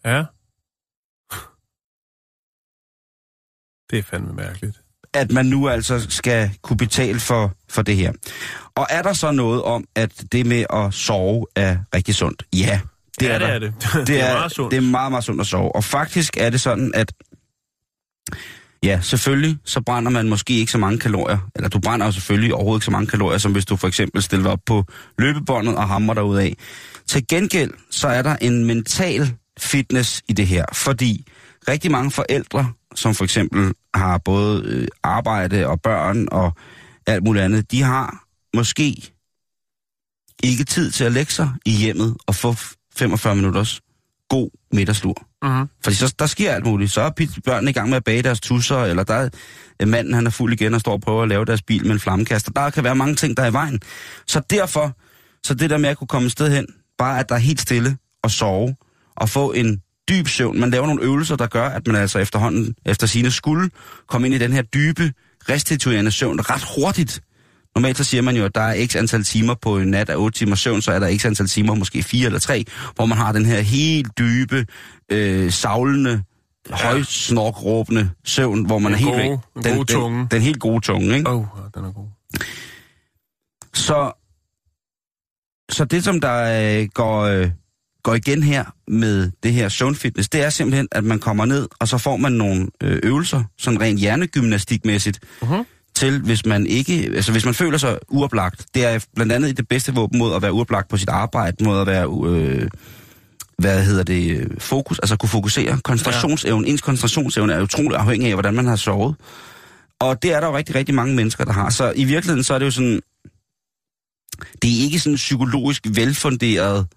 Speaker 1: Ja. Det er fandme mærkeligt.
Speaker 2: at man nu altså skal kunne betale for, for det her. Og er der så noget om, at det med at sove er rigtig sundt? Ja, det
Speaker 1: ja,
Speaker 2: er
Speaker 1: det er det. <laughs>
Speaker 2: Det er,
Speaker 1: meget sundt.
Speaker 2: det er meget, meget sundt at sove. Og faktisk er det sådan, at ja, selvfølgelig så brænder man måske ikke så mange kalorier. Eller du brænder jo selvfølgelig overhovedet ikke så mange kalorier, som hvis du for eksempel stiller op på løbebåndet og hammer dig ud af. Til gengæld så er der en mental fitness i det her, fordi rigtig mange forældre, som for eksempel har både øh, arbejde og børn og alt muligt andet, de har måske ikke tid til at lægge sig i hjemmet og få 45 minutters god middagslur.
Speaker 1: Mm-hmm.
Speaker 2: Fordi så, der sker alt muligt. Så er børnene i gang med at bage deres tusser, eller der er øh, manden, han er fuld igen og står og prøver at lave deres bil med en flammekaster. Der kan være mange ting, der er i vejen. Så derfor, så det der med at kunne komme et sted hen, bare at der er helt stille og sove, og få en dyb søvn. Man laver nogle øvelser, der gør, at man altså efterhånden, efter sine skulle, komme ind i den her dybe, restituerende søvn ret hurtigt. Normalt så siger man jo, at der er x antal timer på en nat af 8 timer søvn, så er der x antal timer, måske 4 eller 3, hvor man har den her helt dybe, øh, savlende, højsnorkråbende søvn, hvor man
Speaker 1: Den
Speaker 2: er helt
Speaker 1: gode-
Speaker 2: væk.
Speaker 1: den gode tunge.
Speaker 2: Den, den helt gode tunge, ikke?
Speaker 1: Åh, oh, den er god.
Speaker 2: Så, så det, som der øh, går, øh, går igen her med det her zone fitness, det er simpelthen, at man kommer ned, og så får man nogle øh, øvelser, sådan rent hjernegymnastikmæssigt,
Speaker 1: Mhm
Speaker 2: til hvis man ikke, altså hvis man føler sig uoplagt. Det er blandt andet det bedste våben mod at være uoplagt på sit arbejde, mod at være, øh, hvad hedder det, fokus, altså kunne fokusere. Koncentrationsevne, ens koncentrationsevne er utrolig afhængig af, hvordan man har sovet. Og det er der jo rigtig, rigtig mange mennesker, der har. Så i virkeligheden, så er det jo sådan, det er ikke sådan psykologisk velfunderet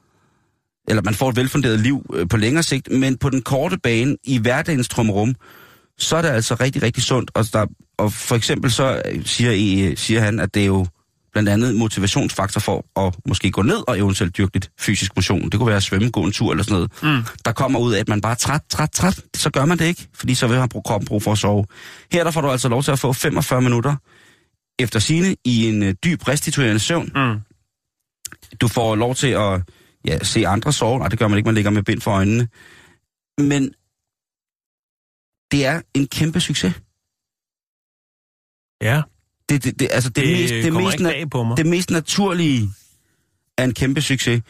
Speaker 2: eller man får et velfunderet liv øh, på længere sigt, men på den korte bane i hverdagens trumrum, så er det altså rigtig, rigtig sundt. Og, der, og for eksempel så siger, I, siger han, at det er jo blandt andet motivationsfaktor for at måske gå ned og eventuelt dyrke lidt fysisk motion. Det kunne være at svømme, gå en tur eller sådan noget. Mm. Der kommer ud af, at man bare er træt, træt, træt. Så gør man det ikke, fordi så vil man bruge kroppen brug for at sove. Her der får du altså lov til at få 45 minutter efter sine i en øh, dyb restituerende søvn.
Speaker 1: Mm.
Speaker 2: Du får lov til at ja, se andre sove. Nej, det gør man ikke, man ligger med bind for øjnene. Men det er en kæmpe succes.
Speaker 1: Ja,
Speaker 2: Det, det, det, altså det,
Speaker 1: det,
Speaker 2: mest, det, mest, na-
Speaker 1: på mig.
Speaker 2: det mest naturlige er en kæmpe succes.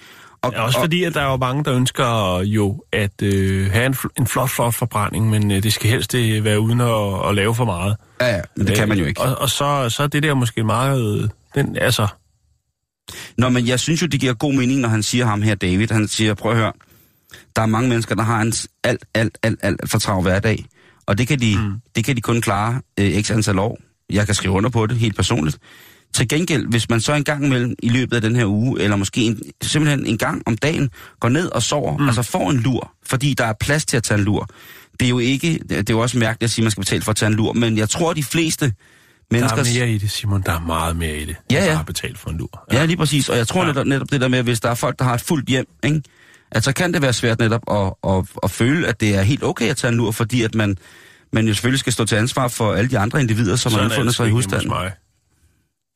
Speaker 2: Og,
Speaker 1: Ja, også fordi, at der er jo mange, der ønsker jo at øh, have en, en flot, flot forbrænding, men øh, det skal helst øh, være uden at, at lave for meget.
Speaker 2: Ja, ja, men det kan man jo ikke.
Speaker 1: Og, og så, så er det der måske meget... øh, Den, altså,
Speaker 2: Nå, men jeg synes jo, det giver god mening, når han siger ham her, David. Han siger, prøv at høre, der er mange mennesker, der har en alt, alt, alt, alt for travl hverdag. Og det kan de, mm. det kan de kun klare øh, x antal år. Jeg kan skrive under på det, helt personligt. Til gengæld, hvis man så en gang imellem i løbet af den her uge, eller måske en, simpelthen en gang om dagen, går ned og sover, mm. altså får en lur, fordi der er plads til at tage en lur. Det er jo ikke, det er jo også mærkeligt at sige, at man skal betale for at tage en lur, men jeg tror, at de fleste
Speaker 1: der
Speaker 2: mennesker...
Speaker 1: er mere i det, Simon. Der er meget mere i det.
Speaker 2: Ja, ja.
Speaker 1: bare at betale for en lur.
Speaker 2: Ja, lige præcis. Og jeg tror
Speaker 1: Ja.
Speaker 2: ja. netop, netop det der med, at hvis der er folk, der har et fuldt hjem, ikke? at så kan det være svært netop at, at, at føle, at det er helt okay at tage en lur, fordi at man, man jo selvfølgelig skal stå til ansvar for alle de andre individer, som har
Speaker 1: Sådan er
Speaker 2: indfundet
Speaker 1: det
Speaker 2: sig i husstanden.
Speaker 1: mig.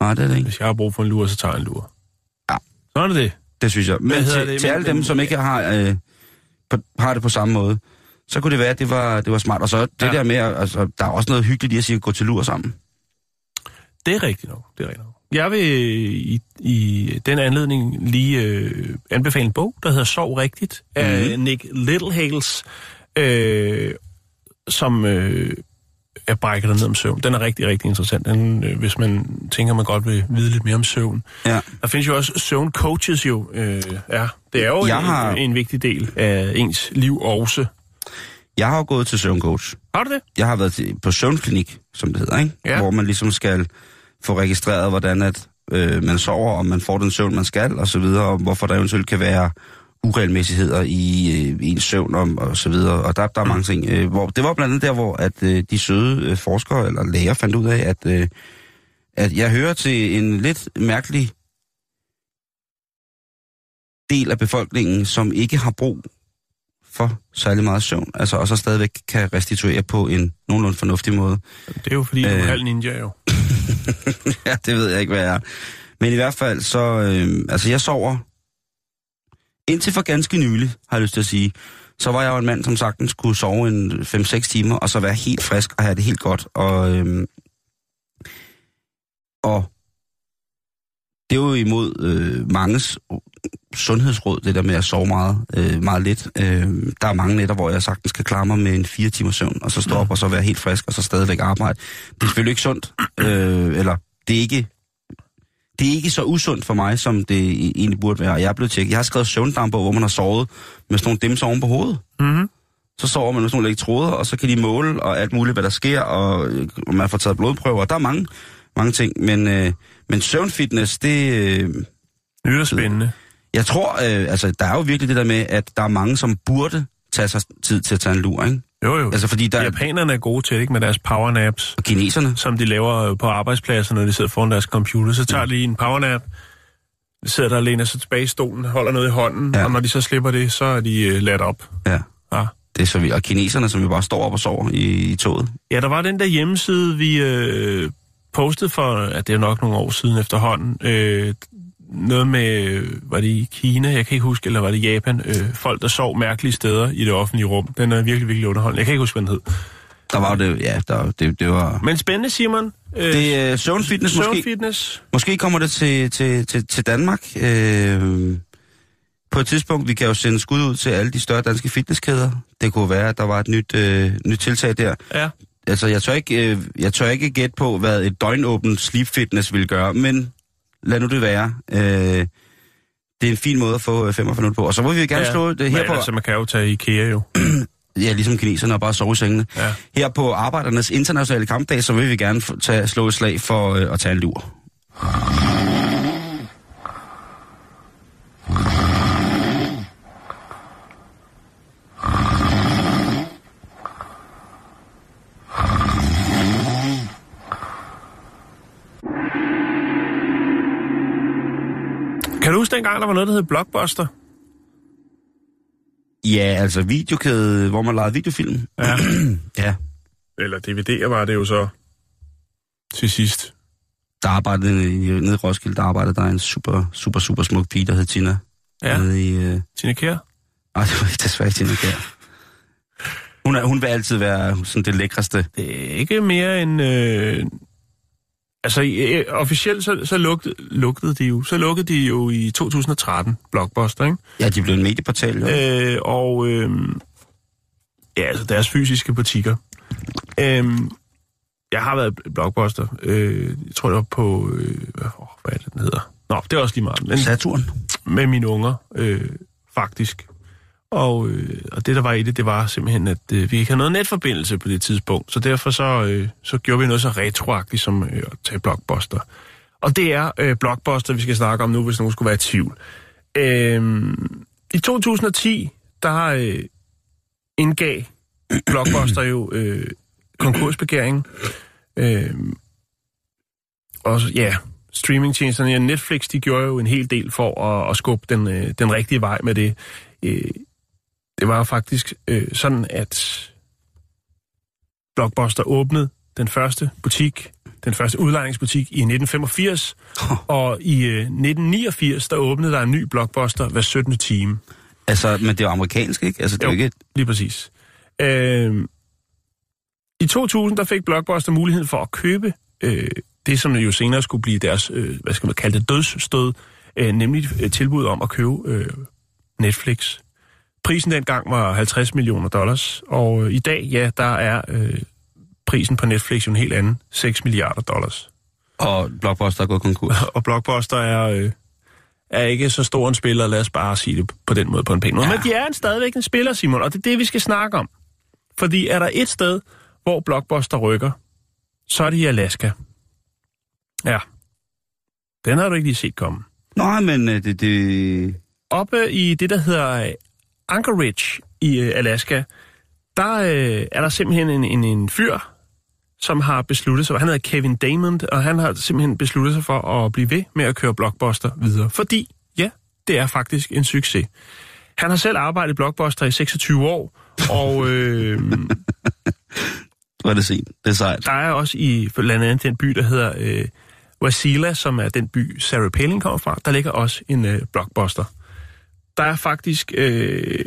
Speaker 2: Nej, det er det ikke.
Speaker 1: Hvis jeg har brug for en lur, så tager jeg en lur.
Speaker 2: Ja.
Speaker 1: Sådan er det.
Speaker 2: Det synes jeg. Men til,
Speaker 1: det?
Speaker 2: til
Speaker 1: Men-
Speaker 2: alle dem,
Speaker 1: men-
Speaker 2: som ikke har, øh, på, har det på samme måde, så kunne det være, at det var, det var smart. Og så det
Speaker 1: Ja.
Speaker 2: der med, altså, der er også noget hyggeligt i at sige, at gå til lur sammen.
Speaker 1: Det er rigtigt nok. Det er rigtigt nok. Jeg vil i, i den anledning lige øh, anbefale en bog, der hedder Sov Rigtigt, af
Speaker 2: Mhm.
Speaker 1: Nick Littlehales, øh, som øh, er brækket ned om søvn. Den er rigtig, rigtig interessant, den, øh, hvis man tænker, man godt vil vide lidt mere om søvn.
Speaker 2: Ja.
Speaker 1: Der findes jo også søvncoaches jo. Øh, ja, det er jo
Speaker 2: Jeg
Speaker 1: en,
Speaker 2: har-
Speaker 1: en vigtig del af ens liv også.
Speaker 2: Jeg har jo gået til søvncoach.
Speaker 1: Har du det?
Speaker 2: jeg har været til, på søvnklinik, som det hedder, ikke?
Speaker 1: Ja.
Speaker 2: hvor man ligesom skal få registreret, hvordan at, øh, man sover, om man får den søvn, man skal, og så videre, og hvorfor der eventuelt kan være uregelmæssigheder i, øh, i en søvn, om, og så videre. Og der, der er mange ting. Øh, hvor, det var blandt andet der, hvor at, øh, de søde øh, forskere eller læger fandt ud af, at, øh, at jeg hører til en lidt mærkelig del af befolkningen, som ikke har brug for særlig meget søvn, altså og så stadigvæk kan restituere på en nogenlunde fornuftig måde.
Speaker 1: Det er jo fordi, du er
Speaker 2: Øh.
Speaker 1: halv ninja jo. <laughs>
Speaker 2: ja, det ved jeg ikke, hvad jeg er. Men i hvert fald, så... Øh, altså, jeg sover... Indtil for ganske nylig, har jeg lyst til at sige, så var jeg jo en mand, som sagtens kunne sove en 5-6 timer, og så være helt frisk og have det helt godt. Og, øh, og det er jo imod øh, manges sundhedsråd, det der med at sove meget, øh, meget lidt. Øh, der er mange nætter, hvor jeg sagtens kan klare mig med en fire timer søvn, og så stå op og så være helt frisk, og så stadigvæk arbejde. Det er selvfølgelig ikke sundt, øh, eller det er ikke det er ikke så usundt for mig, som det e- egentlig burde være. Jeg er blevet tjekket. Jeg har skrevet søvndagbog, hvor man har sovet med sådan nogle dimser oven på hovedet.
Speaker 1: Mm-hmm.
Speaker 2: Så sover man med sådan nogle elektroder, og så kan de måle og alt muligt, hvad der sker, og øh, man får taget blodprøver. Der er mange, mange ting, men, øh, men søvnfitness, det... Øh,
Speaker 1: Nyt og spændende.
Speaker 2: jeg tror, øh, altså, der er jo virkelig det der med, at der er mange, som burde tage sig tid til at tage en lur, ikke?
Speaker 1: Jo, jo.
Speaker 2: Altså, fordi der er...
Speaker 1: Japanerne er gode til ikke med deres powernaps,
Speaker 2: Og kineserne.
Speaker 1: som de laver øh, på arbejdspladser, når de sidder foran deres computer. Så tager de lige en powernap, de sidder der og læner sig tilbage i stolen, holder noget i hånden,
Speaker 2: Ja.
Speaker 1: ja. og når de så slipper det, så er de uh, ladt op.
Speaker 2: Ja.
Speaker 1: Ja.
Speaker 2: Det er så vildt. Og kineserne, som jo bare står op og sover i, i toget.
Speaker 1: ja, der var den der hjemmeside, vi øh, postede for, at det er nok nogle år siden efterhånden, øh, noget med, var det i Kina, jeg kan ikke huske, eller var det Japan, øh, folk, der sov mærkelige steder i det offentlige rum. Den er virkelig, virkelig underholdende. Jeg kan ikke huske, hvad den hed.
Speaker 2: Der var det, ja, der, det, det var...
Speaker 1: Men spændende, Simon. Øh,
Speaker 2: Det er øh, søvnfitness måske.
Speaker 1: søvnfitness.
Speaker 2: Måske kommer det til, til, til, til Danmark. Øh, på et tidspunkt, vi kan jo sende skud ud til alle de større danske fitnesskæder. Det kunne være, at der var et nyt, øh, nyt tiltag der.
Speaker 1: Ja.
Speaker 2: Altså, jeg tør, ikke, øh, jeg tør ikke gætte på, hvad et døgnåbent sleep fitness vil gøre, men lad nu det være. Øh, det er en fin måde at få øh, 45 minutter på. Og så må vi gerne
Speaker 1: Ja,
Speaker 2: slå det her på...
Speaker 1: altså, man kan jo tage IKEA jo. <clears throat>
Speaker 2: Ja, ligesom kineserne og bare sove i sengene.
Speaker 1: Ja.
Speaker 2: Her på Arbejdernes Internationale Kampdag, så vil vi gerne tage, slå et slag for øh, at tage en lur.
Speaker 1: Du huske dengang, der var noget, der hed Blockbuster?
Speaker 2: Ja, altså videokæde, hvor man lavede videofilm.
Speaker 1: Ja. <clears throat>
Speaker 2: Ja,
Speaker 1: Eller DVD'er var det jo så til sidst.
Speaker 2: der arbejdede nede i Roskilde, der arbejdede der en super, super, super smuk pige, der hed Tina.
Speaker 1: Ja,
Speaker 2: Nede i, øh...
Speaker 1: Tina Kjær.
Speaker 2: Ej, det var ikke desværre Tina Kjær. Hun, er, hun vil altid være sådan det lækreste.
Speaker 1: Det er ikke mere end... Øh... Altså, øh, officielt så, så lugtede, lugtede de jo. Så lukkede de jo i 2013, Blockbuster, ikke?
Speaker 2: Ja, de blev en medieportal, jo.
Speaker 1: Øh, og øh, ja, altså deres fysiske butikker. Øh, jeg har været Blockbuster. Øh, jeg tror, det var på... Øh, hvad, hvad er det, den hedder? Nå, det er også lige meget. Men
Speaker 2: Saturn.
Speaker 1: med mine unger, øh, faktisk. Og, øh, og det, der var i det, det var simpelthen, at øh, vi ikke havde noget netforbindelse på det tidspunkt. Så derfor så, øh, så gjorde vi noget så retroagtigt som øh, at tage Blockbuster. Og det er øh, Blockbuster, vi skal snakke om nu, hvis nogen skulle være i tvivl. Øh, I 2010, der øh, indgav Blockbuster jo øh, konkursbegæringen. Øh, og ja, streamingtjenesterne, ja, Netflix, de gjorde jo en hel del for at, at skubbe den, øh, den rigtige vej med det. Øh, det var faktisk øh, sådan, at Blockbuster åbnede den første butik, den første udlejningsbutik i 1985, og i øh, 1989, der åbnede der en ny Blockbuster hver 17. time.
Speaker 2: Altså, men det er jo amerikansk, ikke? Altså, det er jo ikke...
Speaker 1: Lige præcis. Øh, I 2000, der fik Blockbuster muligheden for at købe øh, det, som jo senere skulle blive deres, øh, hvad skal man kalde det, dødsstød, øh, nemlig et tilbud om at købe øh, Netflix. Prisen dengang var 50 millioner dollars, og øh, i dag, ja, der er øh, prisen på Netflix jo en helt anden, 6 milliarder dollars.
Speaker 2: Og Blockbuster er gået konkurs. <laughs>
Speaker 1: Og Blockbuster er, øh, er ikke så stor en spiller, lad os bare sige det på den måde, på en pæn måde. Ja. Men de er en, stadigvæk en spiller, Simon, og det er det, vi skal snakke om. Fordi er der et sted, hvor Blockbuster rykker, så er det i Alaska. Ja. Den har du ikke lige set komme.
Speaker 2: Nej, men øh, det... det...
Speaker 1: Oppe i det, der hedder Anchorage i øh, Alaska, der øh, er der simpelthen en, en, en fyr, som har besluttet sig, han hedder Kevin Damon, og han har simpelthen besluttet sig for at blive ved med at køre Blockbuster videre. Fordi, ja, det er faktisk en succes. Han har selv arbejdet i Blockbuster i 26 år, og øh, <laughs>
Speaker 2: Hvor er det sent. Det er sejt.
Speaker 1: der er også i blandt andet den by, der hedder øh, Wasilla, som er den by, Sarah Palin kommer fra, der ligger også en øh, Blockbuster. Der er faktisk, øh,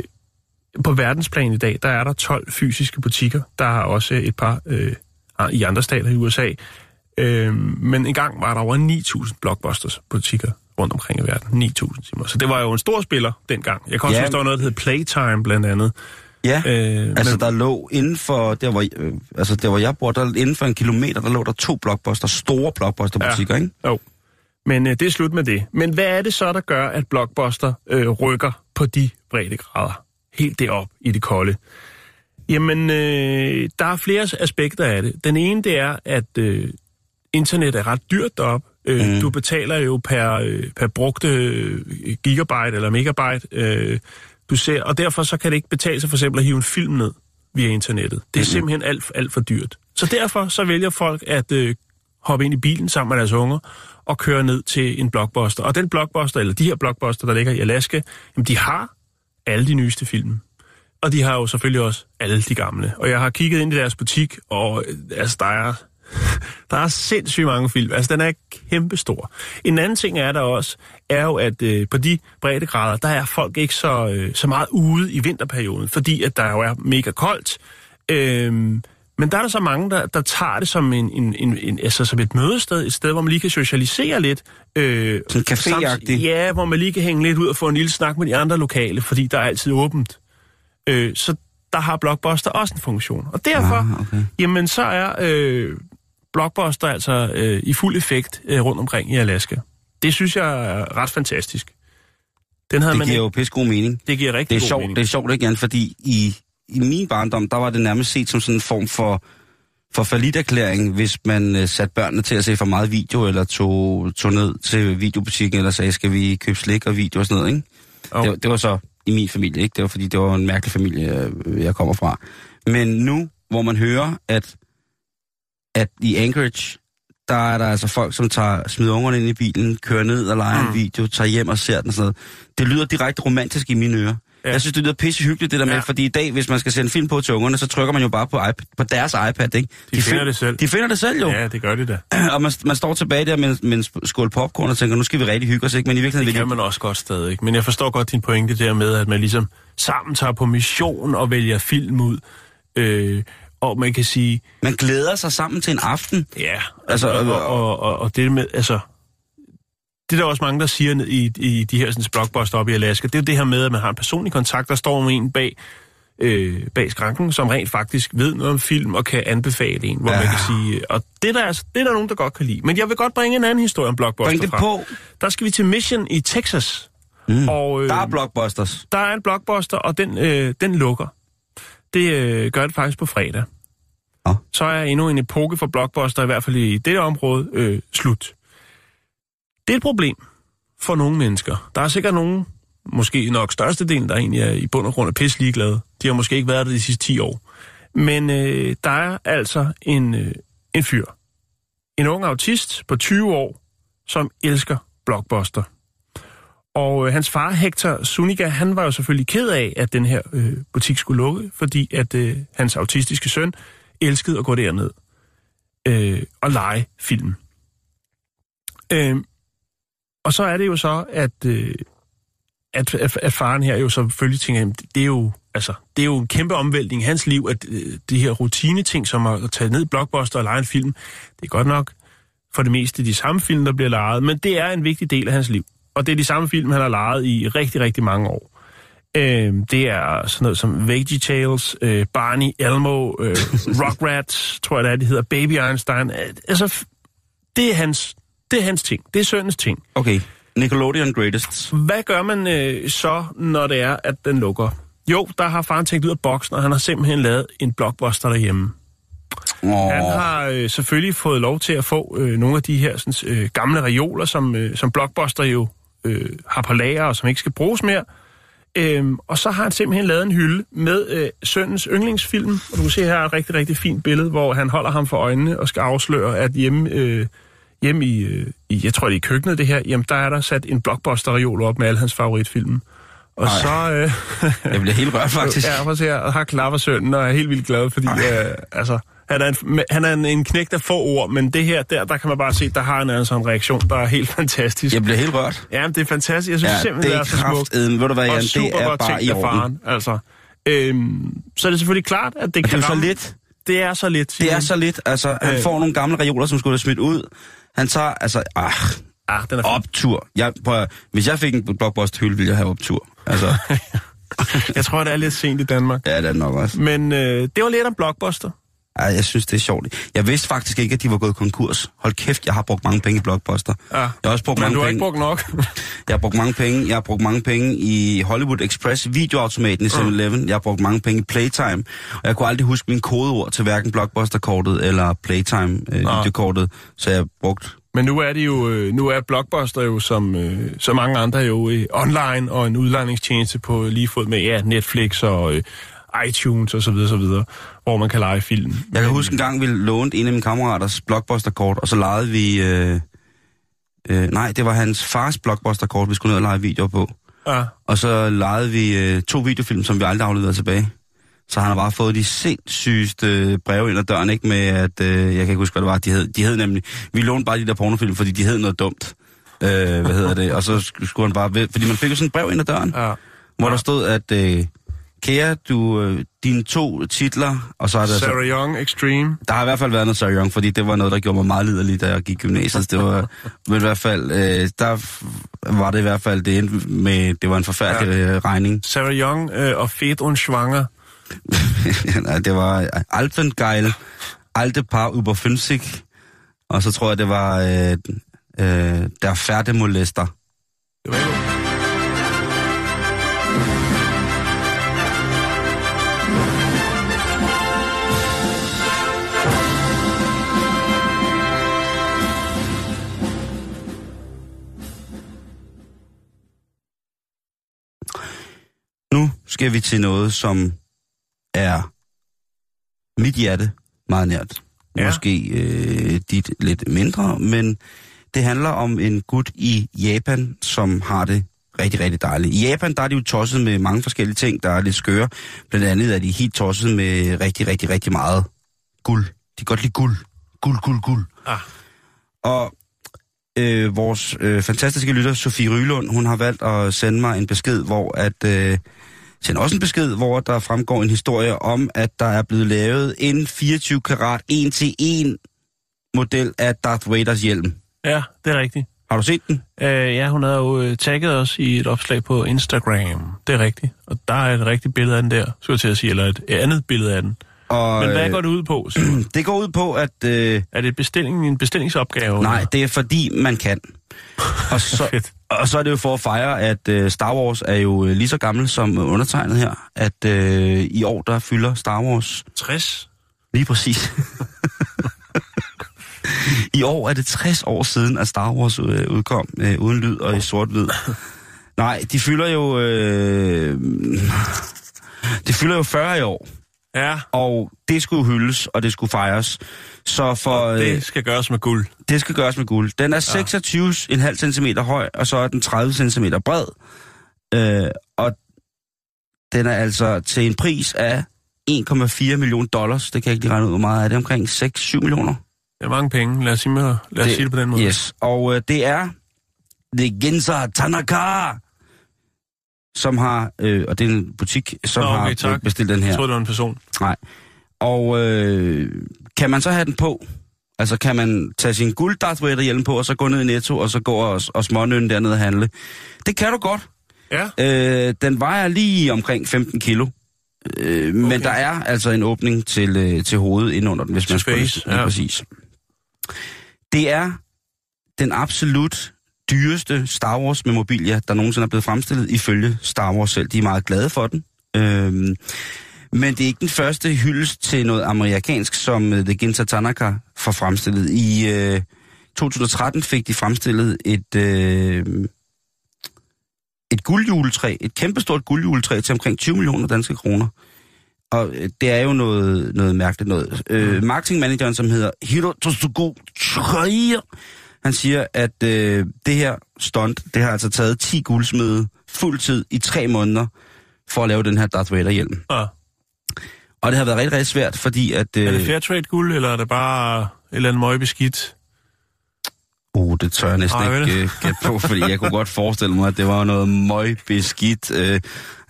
Speaker 1: på verdensplan i dag, der er der 12 fysiske butikker. Der er også et par øh, i andre stater i USA. Øh, men engang var der over 9.000 Blockbusters butikker rundt omkring i verden. 9.000 timer. Så det var jo en stor spiller dengang. Jeg kan også
Speaker 2: Ja.
Speaker 1: ja. huske, der var noget, der hed Playtime blandt andet.
Speaker 2: Ja,
Speaker 1: Øh,
Speaker 2: altså
Speaker 1: men-
Speaker 2: der lå inden for, der hvor, øh, altså der hvor jeg bor, der inden for en kilometer, der lå der to blockbuster, store blockbuster-butikker, ikke?
Speaker 1: Jo. Men øh, det er slut med det. Men hvad er det så, der gør, at Blockbuster øh, rykker på de brede grader? Helt derop i det kolde. Jamen, øh, der er flere aspekter af det. Den ene, det er, at øh, internet er ret dyrt derop. Øh, mm. Du betaler jo per, øh, per brugte øh, gigabyte eller megabyte. Øh, du ser, og derfor så kan det ikke betale sig for eksempel at hive en film ned via internettet. Det er mm. simpelthen alt, alt for dyrt. Så derfor så vælger folk at øh, hoppe ind i bilen sammen med deres unger og køre ned til en blockbuster. Og den blockbuster, eller de her blockbuster, der ligger i Alaska, jamen de har alle de nyeste film. Og de har jo selvfølgelig også alle de gamle. Og jeg har kigget ind i deres butik, og øh, altså, der er, <laughs> der er sindssygt mange film. Altså, den er kæmpestor. En anden ting er der også, er jo, at øh, på de breddegrader, der er folk ikke så, øh, så meget ude i vinterperioden, fordi at der jo er mega koldt. Øh, men der er der så mange, der, der tager det som, en, en, en, en, altså som et mødested, et sted, hvor man lige kan socialisere lidt. Øh,
Speaker 2: Sådan caféagtigt.
Speaker 1: Ja, hvor man lige kan hænge lidt ud og få en lille snak med de andre lokale, fordi der er altid åbent. Øh, så der har Blockbuster også en funktion. Og derfor,
Speaker 2: Ah, okay.
Speaker 1: jamen så er øh, Blockbuster altså øh, i fuld effekt øh, rundt omkring i Alaska. Det synes jeg er ret fantastisk. Den havde
Speaker 2: Det
Speaker 1: man
Speaker 2: giver
Speaker 1: ikke,
Speaker 2: jo pisse god mening.
Speaker 1: det giver rigtig
Speaker 2: Det er
Speaker 1: god
Speaker 2: sjovt,
Speaker 1: mening.
Speaker 2: det er sjovt ikke, Jan, fordi i, i min barndom, der var det nærmest set som sådan en form for, for faliderklæring, hvis man uh, satte børnene til at se for meget video, eller tog, tog ned til videobutikken, eller sagde, skal vi købe slik og video og sådan noget, ikke?
Speaker 1: Jo.
Speaker 2: Det, var- det var så i min familie, ikke? Det var fordi, det var en mærkelig familie, øh, jeg kommer fra. Men nu, hvor man hører, at, at i Anchorage, der er der altså folk, som tager, smider ungerne ind i bilen, kører ned og leger mm. en video, tager hjem og ser den og sådan noget. Det lyder direkte romantisk i mine ører. Ja. Jeg synes, det lyder pisse hyggeligt, det der med,
Speaker 1: Ja.
Speaker 2: fordi i dag, hvis man skal sende film på til ungerne, så trykker man jo bare på, iPad, på deres iPad, ikke?
Speaker 1: De finder
Speaker 2: fin-
Speaker 1: det selv.
Speaker 2: De finder det selv jo.
Speaker 1: Ja, det gør de da. <clears throat>
Speaker 2: Og man, man står tilbage der med, med en skål popcorn og tænker, nu skal vi rigtig hygge os, ikke? Men i virkeligheden
Speaker 1: Det kan man også godt stadig. Men jeg forstår godt din pointe der med, at man ligesom sammen tager på mission og vælger film ud. Øh, og man kan sige,
Speaker 2: man glæder sig sammen til en aften.
Speaker 1: ja,
Speaker 2: Altså,
Speaker 1: altså, og, og, og, og det med, altså, det er der også mange, der siger i, i de her sådan, blockbuster oppe i Alaska, det er jo det her med, at man har en personlig kontakt, der står med en bag, øh, bag skranken, som rent faktisk ved noget om film og kan anbefale en, hvor
Speaker 2: Ja.
Speaker 1: ja. man kan sige, og det er, der, altså, det er der nogen, der godt kan lide. Men jeg vil godt bringe en anden historie om blockbuster
Speaker 2: Bring det på.
Speaker 1: Der skal vi til Mission i Texas. Mm. Og, øh,
Speaker 2: Der er blockbusters.
Speaker 1: der er en blockbuster, og den, øh, den lukker. Det øh, gør det faktisk på fredag.
Speaker 2: Nå.
Speaker 1: Så er endnu en epoke for blockbuster, i hvert fald i dette område, øh, slut. Det er et problem for nogle mennesker. Der er sikkert nogen, måske nok størstedelen, der egentlig er i bund og grund er pisse ligeglade. De har måske ikke været der de sidste 10 år. Men øh, der er altså en, øh, en fyr. En ung autist på 20 år, som elsker blockbuster. Og øh, hans far, Hector Suniga, han var jo selvfølgelig ked af, at den her øh, butik skulle lukke, fordi at øh, hans autistiske søn elskede at gå derned øh, og lege film. Øh, og så er det jo så, at, øh, at, at, at faren her jo selvfølgelig tænker, jamen, det er jo, altså, det er jo en kæmpe omvæltning i hans liv, at øh, de her rutine-ting, som at tage ned blockbuster og lege en film, det er godt nok for det meste de samme film, der bliver lejet, men det er en vigtig del af hans liv. Og det er de samme film, han har lejet i rigtig, rigtig mange år. Øh, det er sådan noget som Veggie Tales, øh, Barney, Elmo, øh, <laughs> Rugrats, tror jeg det er, de hedder, Baby Einstein. Altså, det er hans, det er hans ting. Det er søndens ting.
Speaker 2: Okay. Nickelodeon Greatest.
Speaker 1: Hvad gør man øh, så, når det er, at den lukker? Jo, der har faren tænkt ud af boksen, og han har simpelthen lavet en blockbuster derhjemme.
Speaker 2: Oh.
Speaker 1: Han har øh, selvfølgelig fået lov til at få øh, nogle af de her sådan, øh, gamle reoler, som, øh, som Blockbuster jo øh, har på lager, og som ikke skal bruges mere. Øhm, og så har han simpelthen lavet en hylde med øh, sønnens yndlingsfilm. Og du kan se her er et rigtig, rigtig fint billede, hvor han holder ham for øjnene og skal afsløre, at hjemme, øh, hjemme i, øh, i, jeg tror det er i køkkenet det her, jamen der er der sat en Blockbuster-reol op med alle hans favoritfilm. Og
Speaker 2: Ej.
Speaker 1: så... Øh,
Speaker 2: Jeg bliver helt rørt, <laughs> faktisk.
Speaker 1: Ja, prøv at se. Og har klapper sønnen, og er helt vildt glad, fordi øh, altså, han er, en, han er en, en knægt af få ord, men det her, der, der kan man bare se, der har han altså en reaktion, der er helt <laughs> fantastisk.
Speaker 2: Jeg bliver helt rørt.
Speaker 1: Ja, men det er fantastisk. Jeg synes
Speaker 2: Ja,
Speaker 1: simpelthen,
Speaker 2: det er
Speaker 1: så smukt.
Speaker 2: Ved du hvad, Jan, det er bare i orden.
Speaker 1: faren, altså. Øhm, så er det selvfølgelig klart, at det
Speaker 2: det
Speaker 1: kan
Speaker 2: er jo så lidt.
Speaker 1: Det er så lidt,
Speaker 2: Det er så lidt. Altså, han
Speaker 1: Øh.
Speaker 2: får nogle gamle reoler, som skulle have smidt ud. Han tager, altså, ah,
Speaker 1: Ah, den er fin.
Speaker 2: optur. Jeg, prøv, hvis jeg fik en blockbuster-hylde, ville jeg have optur. Altså, <laughs>
Speaker 1: Jeg tror, det er lidt sent i Danmark.
Speaker 2: ja, det er nok også.
Speaker 1: Men øh, det var lidt om Blockbuster.
Speaker 2: Ej, jeg synes, det er sjovt. Jeg vidste faktisk ikke, at de var gået konkurs. Hold kæft, jeg har brugt mange penge i Blockbuster.
Speaker 1: Ja.
Speaker 2: Jeg har også brugt
Speaker 1: Men
Speaker 2: mange
Speaker 1: du har
Speaker 2: penge.
Speaker 1: ikke brugt nok. <laughs>
Speaker 2: Jeg har brugt mange penge. Jeg har brugt mange penge i Hollywood Express videoautomaten i 7-Eleven. Jeg har brugt mange penge i Playtime. Og jeg kunne aldrig huske min kodeord til hverken Blockbuster-kortet eller Playtime-videokortet. så jeg har brugt...
Speaker 1: Men nu er det jo, øh, nu er Blockbuster jo som, øh, så mange andre jo øh, online og en udlejningstjeneste på lige fod med ja, Netflix og øh, iTunes og så videre, så videre, hvor man kan lege film.
Speaker 2: Jeg kan huske en gang, vi lånte en af mine kammeraters Blockbuster-kort, og så lejede vi... Øh, øh, nej, det var hans fars Blockbuster-kort, vi skulle ned og lege videoer på.
Speaker 1: Ja,
Speaker 2: Og så lejede vi øh, to videofilm, som vi aldrig afleverede tilbage. Så han har bare fået de sindssygeste breve ind ad døren, ikke med at, øh, jeg kan ikke huske, hvad det var, de hed. De hed nemlig, vi lånte bare de der pornofilm, fordi de hed noget dumt. Øh, hvad hedder det? Og så sk- skulle han bare, fordi man fik jo sådan et brev ind ad døren,
Speaker 1: ja.
Speaker 2: hvor der stod, at øh, kære, du, øh, dine to titler, og så er der
Speaker 1: Sarah Young Extreme.
Speaker 2: der har i hvert fald været noget Sarah Young, fordi det var noget, der gjorde mig meget liderlig, da jeg gik gymnasiet. Det var, men i hvert fald, øh, der var det i hvert fald det endte med, det var en forfærdelig ja. regning.
Speaker 1: Sarah Young øh, og Fed und Schwanger. <laughs>
Speaker 2: Nej, det var Alpengeil, alte Paar über 50, og så tror jeg, det var øh, øh, der færdig-molester.
Speaker 1: Det var ikke
Speaker 2: skal vi til noget, som er mit hjerte meget nært.
Speaker 1: Ja.
Speaker 2: Måske øh, dit lidt mindre, men det handler om en gut i Japan, som har det rigtig, rigtig dejligt. I Japan, der er de jo tosset med mange forskellige ting, der er lidt skøre. Blandt andet er de helt tosset med rigtig, rigtig, rigtig meget guld. De kan godt lide guld. Guld, guld, guld.
Speaker 1: Ah.
Speaker 2: Og øh, vores øh, fantastiske lytter, Sofie Rylund, hun har valgt at sende mig en besked, hvor at... Øh, sende også en besked, hvor der fremgår en historie om, at der er blevet lavet en 24 karat 1 til 1 model af Darth Vaders hjelm.
Speaker 1: Ja, det er rigtigt.
Speaker 2: Har du set den?
Speaker 1: Øh, ja, hun havde jo øh, tagget os i et opslag på Instagram. Det er rigtigt. Og der er et rigtigt billede af den der, skulle jeg til at sige, eller et andet billede af den.
Speaker 2: Og,
Speaker 1: Men hvad
Speaker 2: øh,
Speaker 1: går det ud på? Simon? <clears throat>
Speaker 2: Det går ud på, at... Øh,
Speaker 1: Er det bestilling, en bestillingsopgave?
Speaker 2: nej,
Speaker 1: eller?
Speaker 2: det er fordi, man kan. <laughs> Og så, og så er det jo for at fejre, at øh, Star Wars er jo øh, lige så gammel som undertegnet her. At øh, i år, der fylder Star Wars
Speaker 1: 60?
Speaker 2: Lige præcis. <laughs> I år er det 60 år siden, at Star Wars øh, udkom, øh, uden lyd og i sort-hvid. Nej, de fylder jo... Øh, de fylder jo 40 i år,
Speaker 1: Ja,
Speaker 2: og det skulle hyldes, og det skulle fejres. Så for,
Speaker 1: og
Speaker 2: øh,
Speaker 1: det skal gøres med guld.
Speaker 2: det skal gøres med guld. Den er 26,5 cm høj, og så er den 30 cm bred. Øh, og den er altså til en pris af 1,4 millioner dollars. Det kan jeg ikke lige regne ud, hvor meget er det. Omkring 6-7 millioner.
Speaker 1: Det er mange penge. Lad os sige, med, lad os sige det på den måde.
Speaker 2: Yes, og øh, det er The Genza Tanaka, som har, øh, og det er en butik, som
Speaker 1: Nå, okay,
Speaker 2: har
Speaker 1: tak.
Speaker 2: bestilt den her.
Speaker 1: Jeg troede, det var en person.
Speaker 2: Nej. Og øh, kan man så have den på? Altså kan man tage sin guld hjelm på, og så gå ned i Netto, og så gå og, og smånønne dernede og handle? Det kan du godt.
Speaker 1: Ja,
Speaker 2: Øh, den vejer lige omkring 15 kilo. Øh, Men
Speaker 1: Okay.
Speaker 2: der er altså en åbning til, øh, til hovedet ind under den, hvis
Speaker 1: Til
Speaker 2: man skulle
Speaker 1: face,
Speaker 2: lige
Speaker 1: ja.
Speaker 2: præcis. Det er den absolut dyreste Star Wars memorabilia, der nogensinde er blevet fremstillet, ifølge Star Wars selv. De er meget glade for den. Øhm, men det er ikke den første hyldest til noget amerikansk, som øh, The Ginza Tanaka får fremstillet. I øh, 2013 fik de fremstillet et, øh, et guldjuletræ, et kæmpestort guldjuletræ til omkring 20 millioner danske kroner. Og øh, det er jo noget, noget mærkeligt noget. Øh, marketingmanageren, som hedder Hiro Tosugo han siger, at øh, det her stunt, det har altså taget 10 guldsmede fuldtid i tre måneder for at lave den her Darth Vader-hjelm.
Speaker 1: ah.
Speaker 2: Og det har været rigtig, rigtig svært, fordi at... Øh,
Speaker 1: Er det Fairtrade guld, eller er det bare et eller andet møgbeskidt?
Speaker 2: Uh, det tør jeg næsten
Speaker 1: Ej,
Speaker 2: ikke uh, gætte på, fordi jeg kunne godt forestille mig, at det var noget møgbeskidt, uh,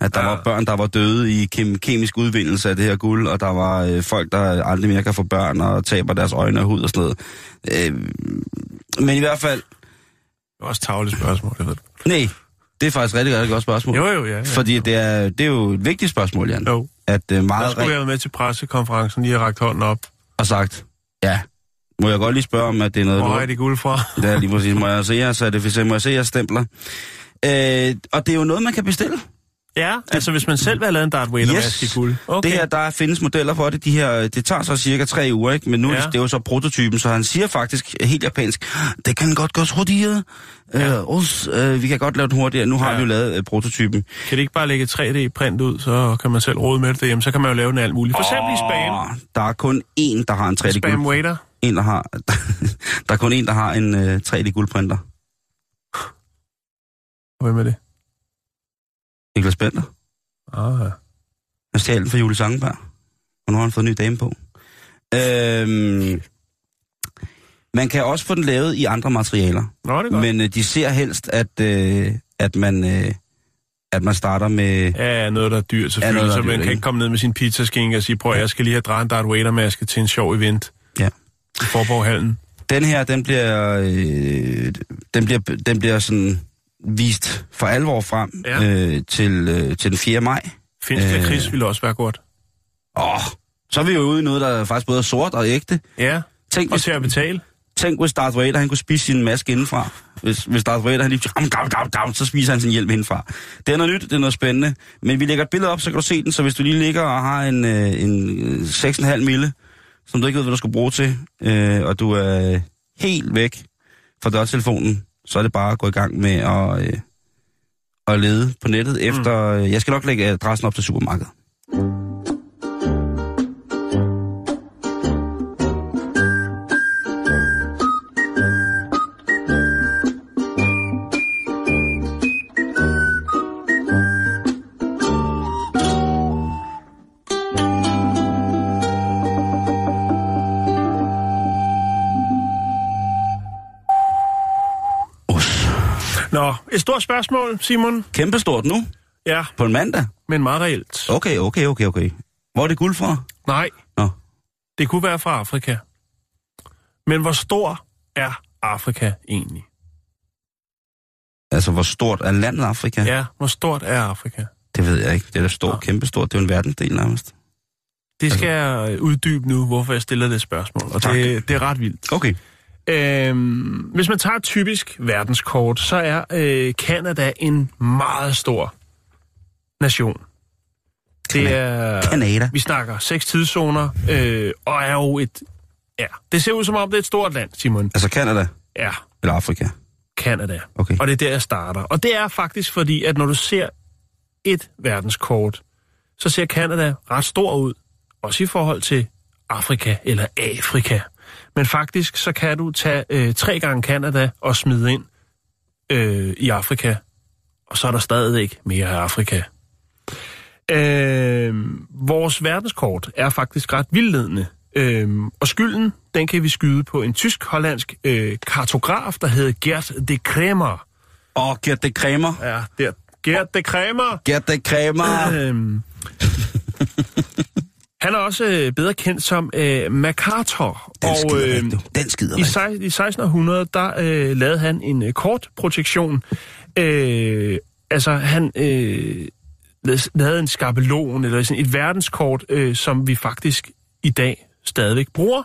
Speaker 2: at der
Speaker 1: Ja.
Speaker 2: var børn, der var døde i kem- kemisk udvindelse af det her guld, og der var uh, folk, der aldrig mere kan få børn og taber deres øjne og hud og sådan noget. Uh, men i hvert fald,
Speaker 1: Det er også tavligt spørgsmål, det ved
Speaker 2: nej, det er faktisk rigtig, rigtig godt spørgsmål.
Speaker 1: Jo, jo, ja. ja.
Speaker 2: Fordi det er, det er jo et vigtigt spørgsmål, Jan.
Speaker 1: Jo.
Speaker 2: At uh,
Speaker 1: Der
Speaker 2: meget
Speaker 1: skulle
Speaker 2: rigt
Speaker 1: jeg være med til pressekonferencen, lige har rakt hånden op.
Speaker 2: har sagt, ja, må jeg godt lige spørge om, at det er noget,
Speaker 1: Hvor er de guld fra?
Speaker 2: Det er lige præcis. Må jeg se jeres certificering? Må jeg se jeres stempler? Øh, og det er jo noget, man kan bestille.
Speaker 1: Ja, altså hvis man selv vil have lavet en Darth Vader-maske
Speaker 2: Yes.
Speaker 1: i guld. Okay.
Speaker 2: Det her, der findes modeller for det. De her, det tager så cirka tre uger, ikke? Men nu ja. Det er jo så prototypen, så han siger faktisk helt japansk, det kan godt gøres hurtigere. Ja. Øh, os, øh, vi kan godt lave den hurtigere. Nu har
Speaker 1: Ja.
Speaker 2: vi jo lavet øh, prototypen.
Speaker 1: Kan det ikke bare lægge 3D-print ud, så kan man selv rode med det derhjemme. Så kan man jo lave den alt muligt. For eksempel i spam.
Speaker 2: Der er kun én, der har en 3D
Speaker 1: Spam waiter.
Speaker 2: En, der har, <laughs> der er kun en, der har en øh, 3D guldprinter.
Speaker 1: Hvem er det?
Speaker 2: Niklas Bender.
Speaker 1: Ah, ja.
Speaker 2: Han stjal den fra Julie Sangenberg. Og nu har han fået en ny dame på. Øhm, man kan også få den lavet i andre materialer.
Speaker 1: Nå, det er godt.
Speaker 2: Men øh, de ser helst, at, øh, at, man, øh, at man starter med...
Speaker 1: Ja, noget, der er dyrt selvfølgelig,
Speaker 2: noget, der er
Speaker 1: så man
Speaker 2: dyrt,
Speaker 1: kan
Speaker 2: ikke?
Speaker 1: komme ned med sin pizzaskinke og sige, prøv, jeg skal lige have drejet en Darth Vader-maske til en sjov event
Speaker 2: Ja.
Speaker 1: I Forborghallen.
Speaker 2: Den her, den bliver, øh, den bliver, den bliver sådan vist for alvor frem
Speaker 1: Ja.
Speaker 2: øh, til, øh, til den 4. maj.
Speaker 1: Finsk
Speaker 2: Øh.
Speaker 1: lakrids ville også være godt.
Speaker 2: Åh, så er vi jo ude i noget, der er faktisk både er sort og ægte.
Speaker 1: Ja,
Speaker 2: Tænk,
Speaker 1: og
Speaker 2: hvis,
Speaker 1: til at betale.
Speaker 2: tænk, hvis Darth Vader han kunne spise sin maske indenfra. Hvis, hvis Darth Vader han lige gav, gav, gav, gav, så spiser han sin hjelm indenfra. Det er noget nyt, det er noget spændende. Men vi lægger et billede op, så kan du se den. Så hvis du lige ligger og har en, øh, en øh, 6,5 mille, som du ikke ved, hvad du skal bruge til, øh, og du er helt væk fra dørtelefonen, så er det bare at gå i gang med at, øh, at lede på nettet efter... Øh, jeg skal nok lægge adressen op til supermarkedet.
Speaker 1: Stort spørgsmål, Simon.
Speaker 2: Kæmpestort nu.
Speaker 1: Ja,
Speaker 2: På en mandag.
Speaker 1: men meget reelt.
Speaker 2: Okay, okay, okay, okay. Hvor er det guld fra?
Speaker 1: Nej,
Speaker 2: Nå.
Speaker 1: det kunne være fra Afrika. Men hvor stor er Afrika egentlig?
Speaker 2: Altså, hvor stort er landet Afrika?
Speaker 1: Ja, hvor stort er Afrika?
Speaker 2: Det ved jeg ikke. Det er da stort,
Speaker 1: Nå.
Speaker 2: kæmpestort. Det er jo en verdensdel nærmest.
Speaker 1: Det skal jeg uddybe nu, hvorfor jeg stiller det spørgsmål. Og
Speaker 2: Tak.
Speaker 1: det, det er ret vildt.
Speaker 2: Okay.
Speaker 1: Øhm, hvis man tager et typisk verdenskort, så er øh, Canada en meget stor nation. Det er...
Speaker 2: Canada.
Speaker 1: Vi snakker seks tidszoner, øh, og er jo et... Ja, det ser ud som om, det er et stort land, Simon.
Speaker 2: Altså Canada
Speaker 1: Ja,
Speaker 2: eller Afrika?
Speaker 1: Canada.
Speaker 2: Okay.
Speaker 1: Og det er der, jeg starter. Og det er faktisk fordi, at når du ser et verdenskort, så ser Canada ret stor ud, også i forhold til Afrika eller Afrika. Men faktisk, så kan du tage øh, tre gange Canada og smide ind øh, i Afrika, og så er der stadig mere af Afrika. Øh, vores verdenskort er faktisk ret vildledende. Øh, og skylden, den kan vi skyde på en tysk-hollandsk øh, kartograf, der hedder Gert de Kremer.
Speaker 2: Åh, Gert de Kremer.
Speaker 1: Ja, der. Gert de Kremer.
Speaker 2: Gert de Kremer.
Speaker 1: Øhm, han er også øh, bedre kendt som øh, MacArthur.
Speaker 2: Den skider
Speaker 1: øh,
Speaker 2: rigtig. Den skider
Speaker 1: i, sej- I 1600, der øh, lavede han en øh, kortprojektion. Øh, altså, han øh, lavede- en skabelon, eller sådan et verdenskort, øh, som vi faktisk i dag stadigvæk bruger.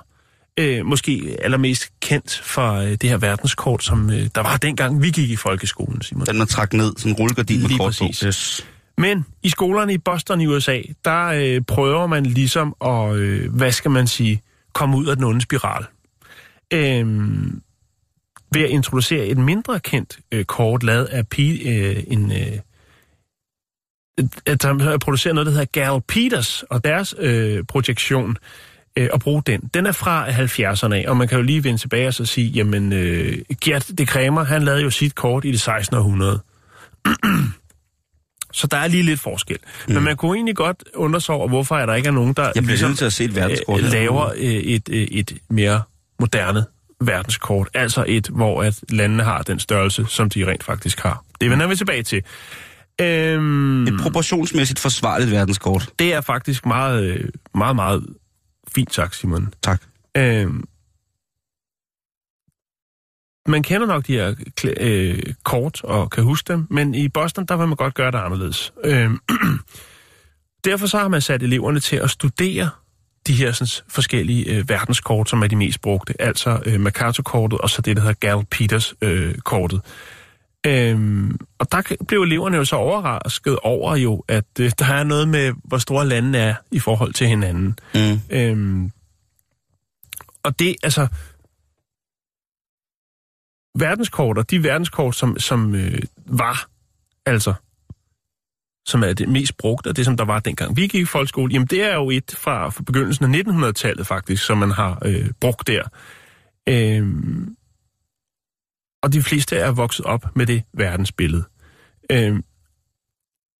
Speaker 1: Øh, måske allermest kendt for øh, det her verdenskort, som øh, der var dengang, vi gik i folkeskolen, Simon.
Speaker 2: Den man trak ned, sådan en rullegardin med kort
Speaker 1: præcis.
Speaker 2: på. Yes.
Speaker 1: Men i skolerne i Boston i USA, der øh, prøver man ligesom at, øh, hvad skal man sige, komme ud af den onde spiral. Øh, ved at introducere et mindre kendt øh, kort, lavet af P, øh, en... Øh, at der er noget, der hedder Gal Peters, og deres øh, projektion, øh, og bruge den. Den er fra 70'erne af, og man kan jo lige vende tilbage og så sige, jamen, øh, Gert de Kremer, han lavede jo sit kort i det 16. århundrede. <clears throat> Så der er lige lidt forskel. Mm. Men man kunne egentlig godt undre sig over, hvorfor er der ikke er nogen, der
Speaker 2: Jeg bliver
Speaker 1: ligesom,
Speaker 2: til at se et verdenskort.
Speaker 1: øh, laver øh, et, øh, et mere moderne verdenskort. Altså et, hvor at landene har den størrelse, som de rent faktisk har. Det vender vi tilbage til. Øhm,
Speaker 2: Et proportionsmæssigt forsvarligt verdenskort.
Speaker 1: det er faktisk meget, øh, meget, meget fint sagt, Simon.
Speaker 2: Tak.
Speaker 1: Øhm, man kender nok de her øh, kort og kan huske dem, men i Boston, der vil man godt gøre det anderledes. Øhm, <clears throat> derfor så har man sat eleverne til at studere de her sådan, forskellige øh, verdenskort, som er de mest brugte. Altså øh, MacArthur-kortet og så det, der hedder Gal-Peters-kortet. Øhm, og der blev eleverne jo så overrasket over jo, at øh, der er noget med, hvor store landene er i forhold til hinanden.
Speaker 2: Mm.
Speaker 1: Øhm, og det, altså... Verdenskort, og de verdenskort, som, som øh, var, altså, som er det mest brugte, og det, som der var dengang vi gik i folkeskole, jamen det er jo et fra, fra begyndelsen af 1900-tallet faktisk, som man har øh, brugt der. Øhm, og de fleste er vokset op med det verdensbillede. Øhm,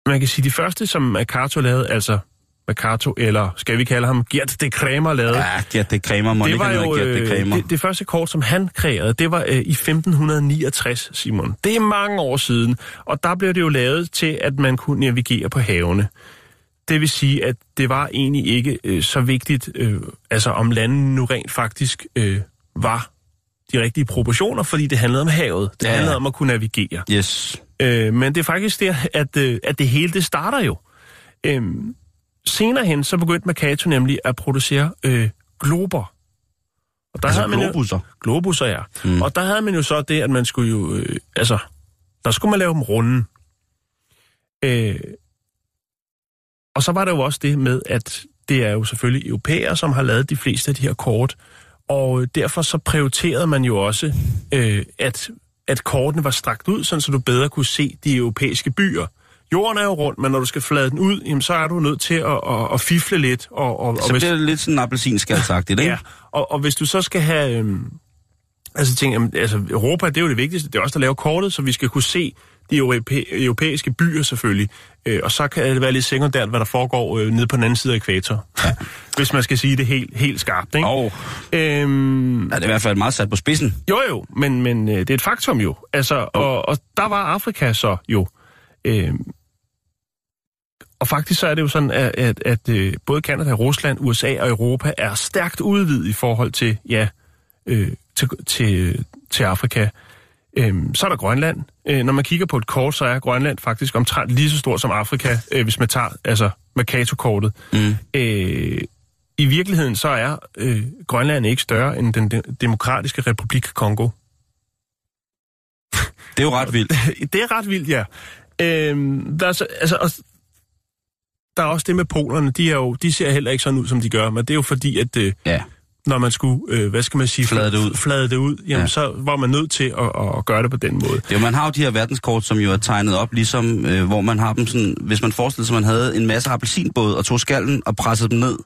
Speaker 1: man kan sige, de første, som MacArthur lavede, altså MacArthur, eller skal vi kalde ham Gert de Kremer lavede,
Speaker 2: Ja, Gert de Kremer. Må
Speaker 1: det
Speaker 2: ikke
Speaker 1: var jo
Speaker 2: Gert de
Speaker 1: øh,
Speaker 2: Kremer.
Speaker 1: det, det første kort, som han kreerede, det var øh, i 1569, Simon. Det er mange år siden, og der blev det jo lavet til, at man kunne navigere på havene. Det vil sige, at det var egentlig ikke øh, så vigtigt, øh, altså om landene nu rent faktisk øh, var de rigtige proportioner, fordi det handlede om havet. Det
Speaker 2: Ja.
Speaker 1: handlede om at kunne navigere.
Speaker 2: Yes.
Speaker 1: Øh, men det er faktisk der, at, øh, at det hele det starter jo. Øh, senere hen, så begyndte Mercator nemlig at producere øh, glober. Og der
Speaker 2: Altså
Speaker 1: havde man jo-
Speaker 2: globusser.
Speaker 1: Globusser, ja. Mm. Og der havde man jo så det, at man skulle jo... Øh, altså, der skulle man lave dem runde. Øh, og så var der jo også det med, at det er jo selvfølgelig europæere, som har lavet de fleste af de her kort. Og derfor så prioriterede man jo også, øh, at, at kortene var strakt ud, sådan så du bedre kunne se de europæiske byer. Jorden er jo rundt, men når du skal flade den ud, jamen, så er du nødt til at, at, at fifle lidt. Og, og, og
Speaker 2: Så
Speaker 1: hvis-
Speaker 2: bliver det lidt sådan appelsinskal-sagtigt, ikke?
Speaker 1: Ja, og, og hvis du så skal have... Øhm, altså, tænk, jamen, altså, Europa, det er jo det vigtigste. Det er også der laver kortet, så vi skal kunne se de europæ- europæiske byer selvfølgelig. Øh, og så kan det være lidt sekundært, hvad der foregår øh, nede på den anden side af ekvator. Ja. <laughs> hvis man skal sige det helt, helt skarpt. Ikke?
Speaker 2: Og
Speaker 1: Øhm,
Speaker 2: ja, det er i hvert fald meget sat på spidsen.
Speaker 1: jo jo, men, men øh, det er et faktum jo. Altså, og, og der var Afrika så jo. Øhm, og faktisk så er det jo sådan, at, at, at øh, både Kanada, Rusland, USA og Europa er stærkt udvidet i forhold til, ja, øh, til, til, til Afrika. Øhm, så er der Grønland. Øh, når man kigger på et kort, så er Grønland faktisk omtrent lige så stort som Afrika, øh, hvis man tager altså Mercator-kortet.
Speaker 2: Mm.
Speaker 1: Øh, I virkeligheden så er øh, Grønland ikke større end den de- demokratiske republik Kongo.
Speaker 2: Det er jo ret vildt. <laughs>
Speaker 1: Det er ret vildt, ja. Øhm, der, er så, altså, der er også det med polerne, de, er jo, de ser heller ikke sådan ud, som de gør, men det er jo fordi, at øh,
Speaker 2: Ja.
Speaker 1: når man skulle, øh, hvad skal man sige,
Speaker 2: Flade det ud.
Speaker 1: flade det ud jamen,
Speaker 2: Ja.
Speaker 1: så var man nødt til at, at, gøre det på den måde.
Speaker 2: Det er man har jo de her verdenskort, som jo er tegnet op, ligesom øh, hvor man har dem sådan, hvis man forestiller sig, man havde en masse appelsinbåde og tog skallen og pressede dem ned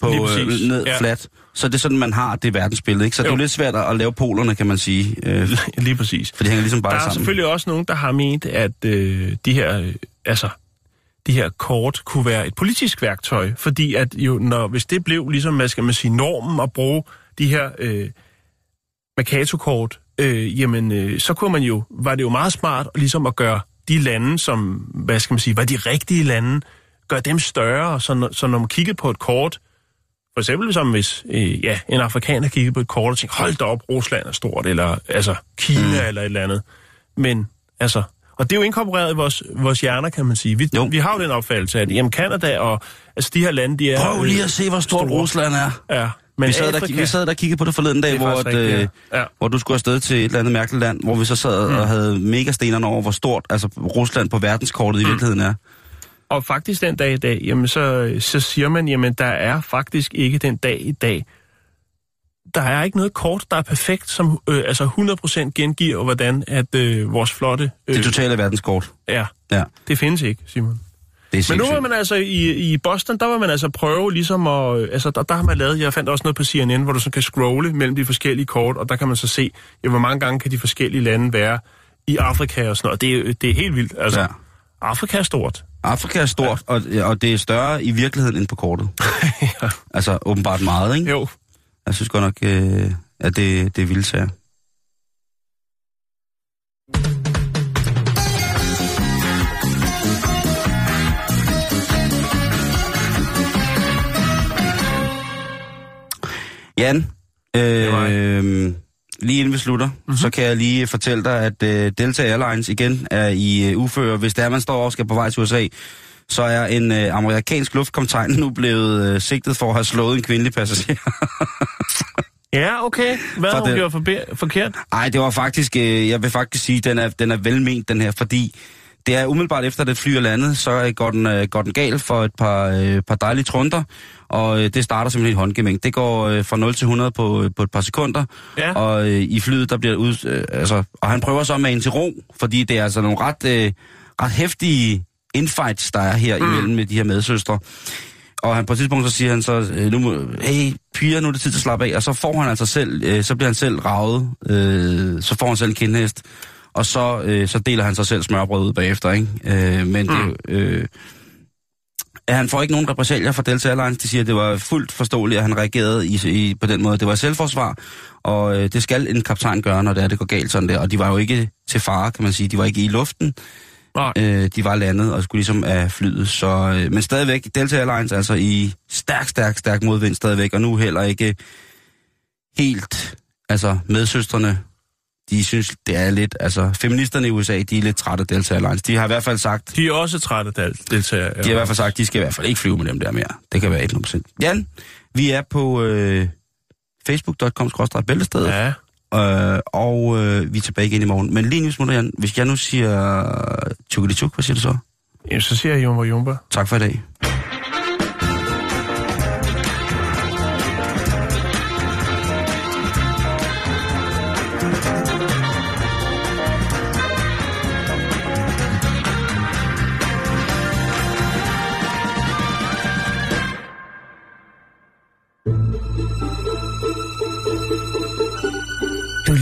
Speaker 2: på øh, ned
Speaker 1: Ja.
Speaker 2: flat. Så det er sådan, man har det verdensbillede, ikke? Så jo. det er lidt svært at lave polerne, kan man sige. Øh, <laughs>
Speaker 1: Lige præcis.
Speaker 2: for de hænger ligesom bare
Speaker 1: Der er
Speaker 2: sammen.
Speaker 1: selvfølgelig også nogen, der har ment, at øh, de her, øh, altså, de her kort kunne være et politisk værktøj, fordi at jo, når, hvis det blev ligesom, hvad skal man sige, normen at bruge de her øh, Mercator-kort, øh, jamen, øh, så kunne man jo, var det jo meget smart ligesom at gøre de lande, som, hvad skal man sige, var de rigtige lande, gøre dem større, så, når- så når man kiggede på et kort, for eksempel som hvis øh, ja, en afrikaner kiggede på et kort og tænkte, hold da op, Rusland er stort, eller altså Kina mm. eller et eller andet. Men altså, og det er jo inkorporeret i vores, vores hjerner, kan man sige. Vi,
Speaker 2: Jo.
Speaker 1: vi har jo den opfattelse, at jamen, Canada og altså, de her lande, de er...
Speaker 2: Prøv lige at se, hvor stort
Speaker 1: store.
Speaker 2: Rusland er.
Speaker 1: Ja, men
Speaker 2: Vi sad, der,
Speaker 1: Afrika,
Speaker 2: vi sad der og kiggede på det forleden dag,
Speaker 1: Det
Speaker 2: hvor, at, øh,
Speaker 1: ja.
Speaker 2: Hvor du skulle afsted til et eller andet mærkeligt land, hvor vi så sad mm. og havde megastenerne over, hvor stort altså, Rusland på verdenskortet i virkeligheden er.
Speaker 1: Og faktisk den dag i dag, jamen så, så siger man, jamen der er faktisk ikke den dag i dag. Der er ikke noget kort, der er perfekt, som øh, altså 100% gengiver, hvordan at øh, vores flotte øh,
Speaker 2: Det totale verdenskort.
Speaker 1: er.
Speaker 2: Ja, det
Speaker 1: Det findes ikke, Simon.
Speaker 2: er
Speaker 1: Men nu vil man altså i, i Boston, der vil man altså prøve ligesom at... øh, Altså, der, der har man lavet... Jeg fandt også noget på CNN, hvor du så kan scrolle mellem de forskellige kort, og der kan man så se, ja, hvor mange gange kan de forskellige lande være i Afrika og sådan noget. Det er, det er helt vildt. Altså,
Speaker 2: Ja.
Speaker 1: ja. Afrika er stort.
Speaker 2: Afrika er stort, ja. og, og det er større i virkeligheden end på kortet. <laughs>
Speaker 1: ja.
Speaker 2: Altså åbenbart meget, ikke?
Speaker 1: Jo.
Speaker 2: Jeg synes godt nok, øh, at det, det er vildt sager. Jan, øh, lige inden vi slutter, mm-hmm. så kan jeg lige fortælle dig, at øh, Delta Airlines igen er i øh, uføre. Hvis det er, man står og skal på vej til USA, så er en øh, amerikansk luftkaptajn nu blevet øh, sigtet for at have slået en kvindelig passager. <laughs>
Speaker 1: Ja, okay. Hvad
Speaker 2: For
Speaker 1: har hun
Speaker 2: det-
Speaker 1: gjort forbe- forkert?
Speaker 2: Nej, det var faktisk, øh, jeg vil faktisk sige, den er, den er velment, den her, fordi det er umiddelbart efter, at det fly er landet, så øh, går den, øh, går den galt for et par, øh, par dejlige trunder, og øh, det starter simpelthen i håndgemæng. Det går øh, fra 0 til 100 på, øh, på et par sekunder,
Speaker 1: Ja.
Speaker 2: og øh, i flyet, der bliver ud, øh, altså, og han prøver så med en til ro, fordi det er altså nogle ret, øh, ret hæftige infights, der er her mm. imellem med de her medsøstre. Og han, på et tidspunkt så siger han så, øh, nu må, hey piger, nu er det tid til at slappe af. Og så får han altså selv, øh, så bliver han selv ravet, øh, så får han selv en kindhest. Og så, øh, så deler han sig selv smørbrød ud bagefter, ikke? Øh, men mm. det, øh, han får ikke nogen repressalier fra Delta Airlines. De siger, at det var fuldt forståeligt, at han reagerede i, i, på den måde. Det var selvforsvar, og øh, det skal en kaptajn gøre, når det, er, det går galt sådan der. Og de var jo ikke til fare, kan man sige. De var ikke i luften.
Speaker 1: Nej.
Speaker 2: Øh, de var landet og skulle ligesom af flyet. Så, øh, men stadigvæk, Delta Airlines altså i stærk, stærk, stærk modvind stadigvæk, og nu heller ikke helt, altså medsøstrene, de synes, det er lidt, altså feministerne i USA, de er lidt trætte af Delta Airlines. De har i hvert fald sagt,
Speaker 1: De er også trætte af deltagere.
Speaker 2: de har i hvert fald sagt, de skal i hvert fald ikke flyve med dem der mere. Det kan være 100%. Jan, vi er på øh, facebook.com-bæltestedet, ja. Øh, og øh, vi er tilbage igen i morgen. Men lige nu smutter, Jan, hvis jeg nu siger tjukkelituk, hvad siger du så?
Speaker 1: Jamen, så siger jeg Jumba Jumba.
Speaker 2: Tak for i dag.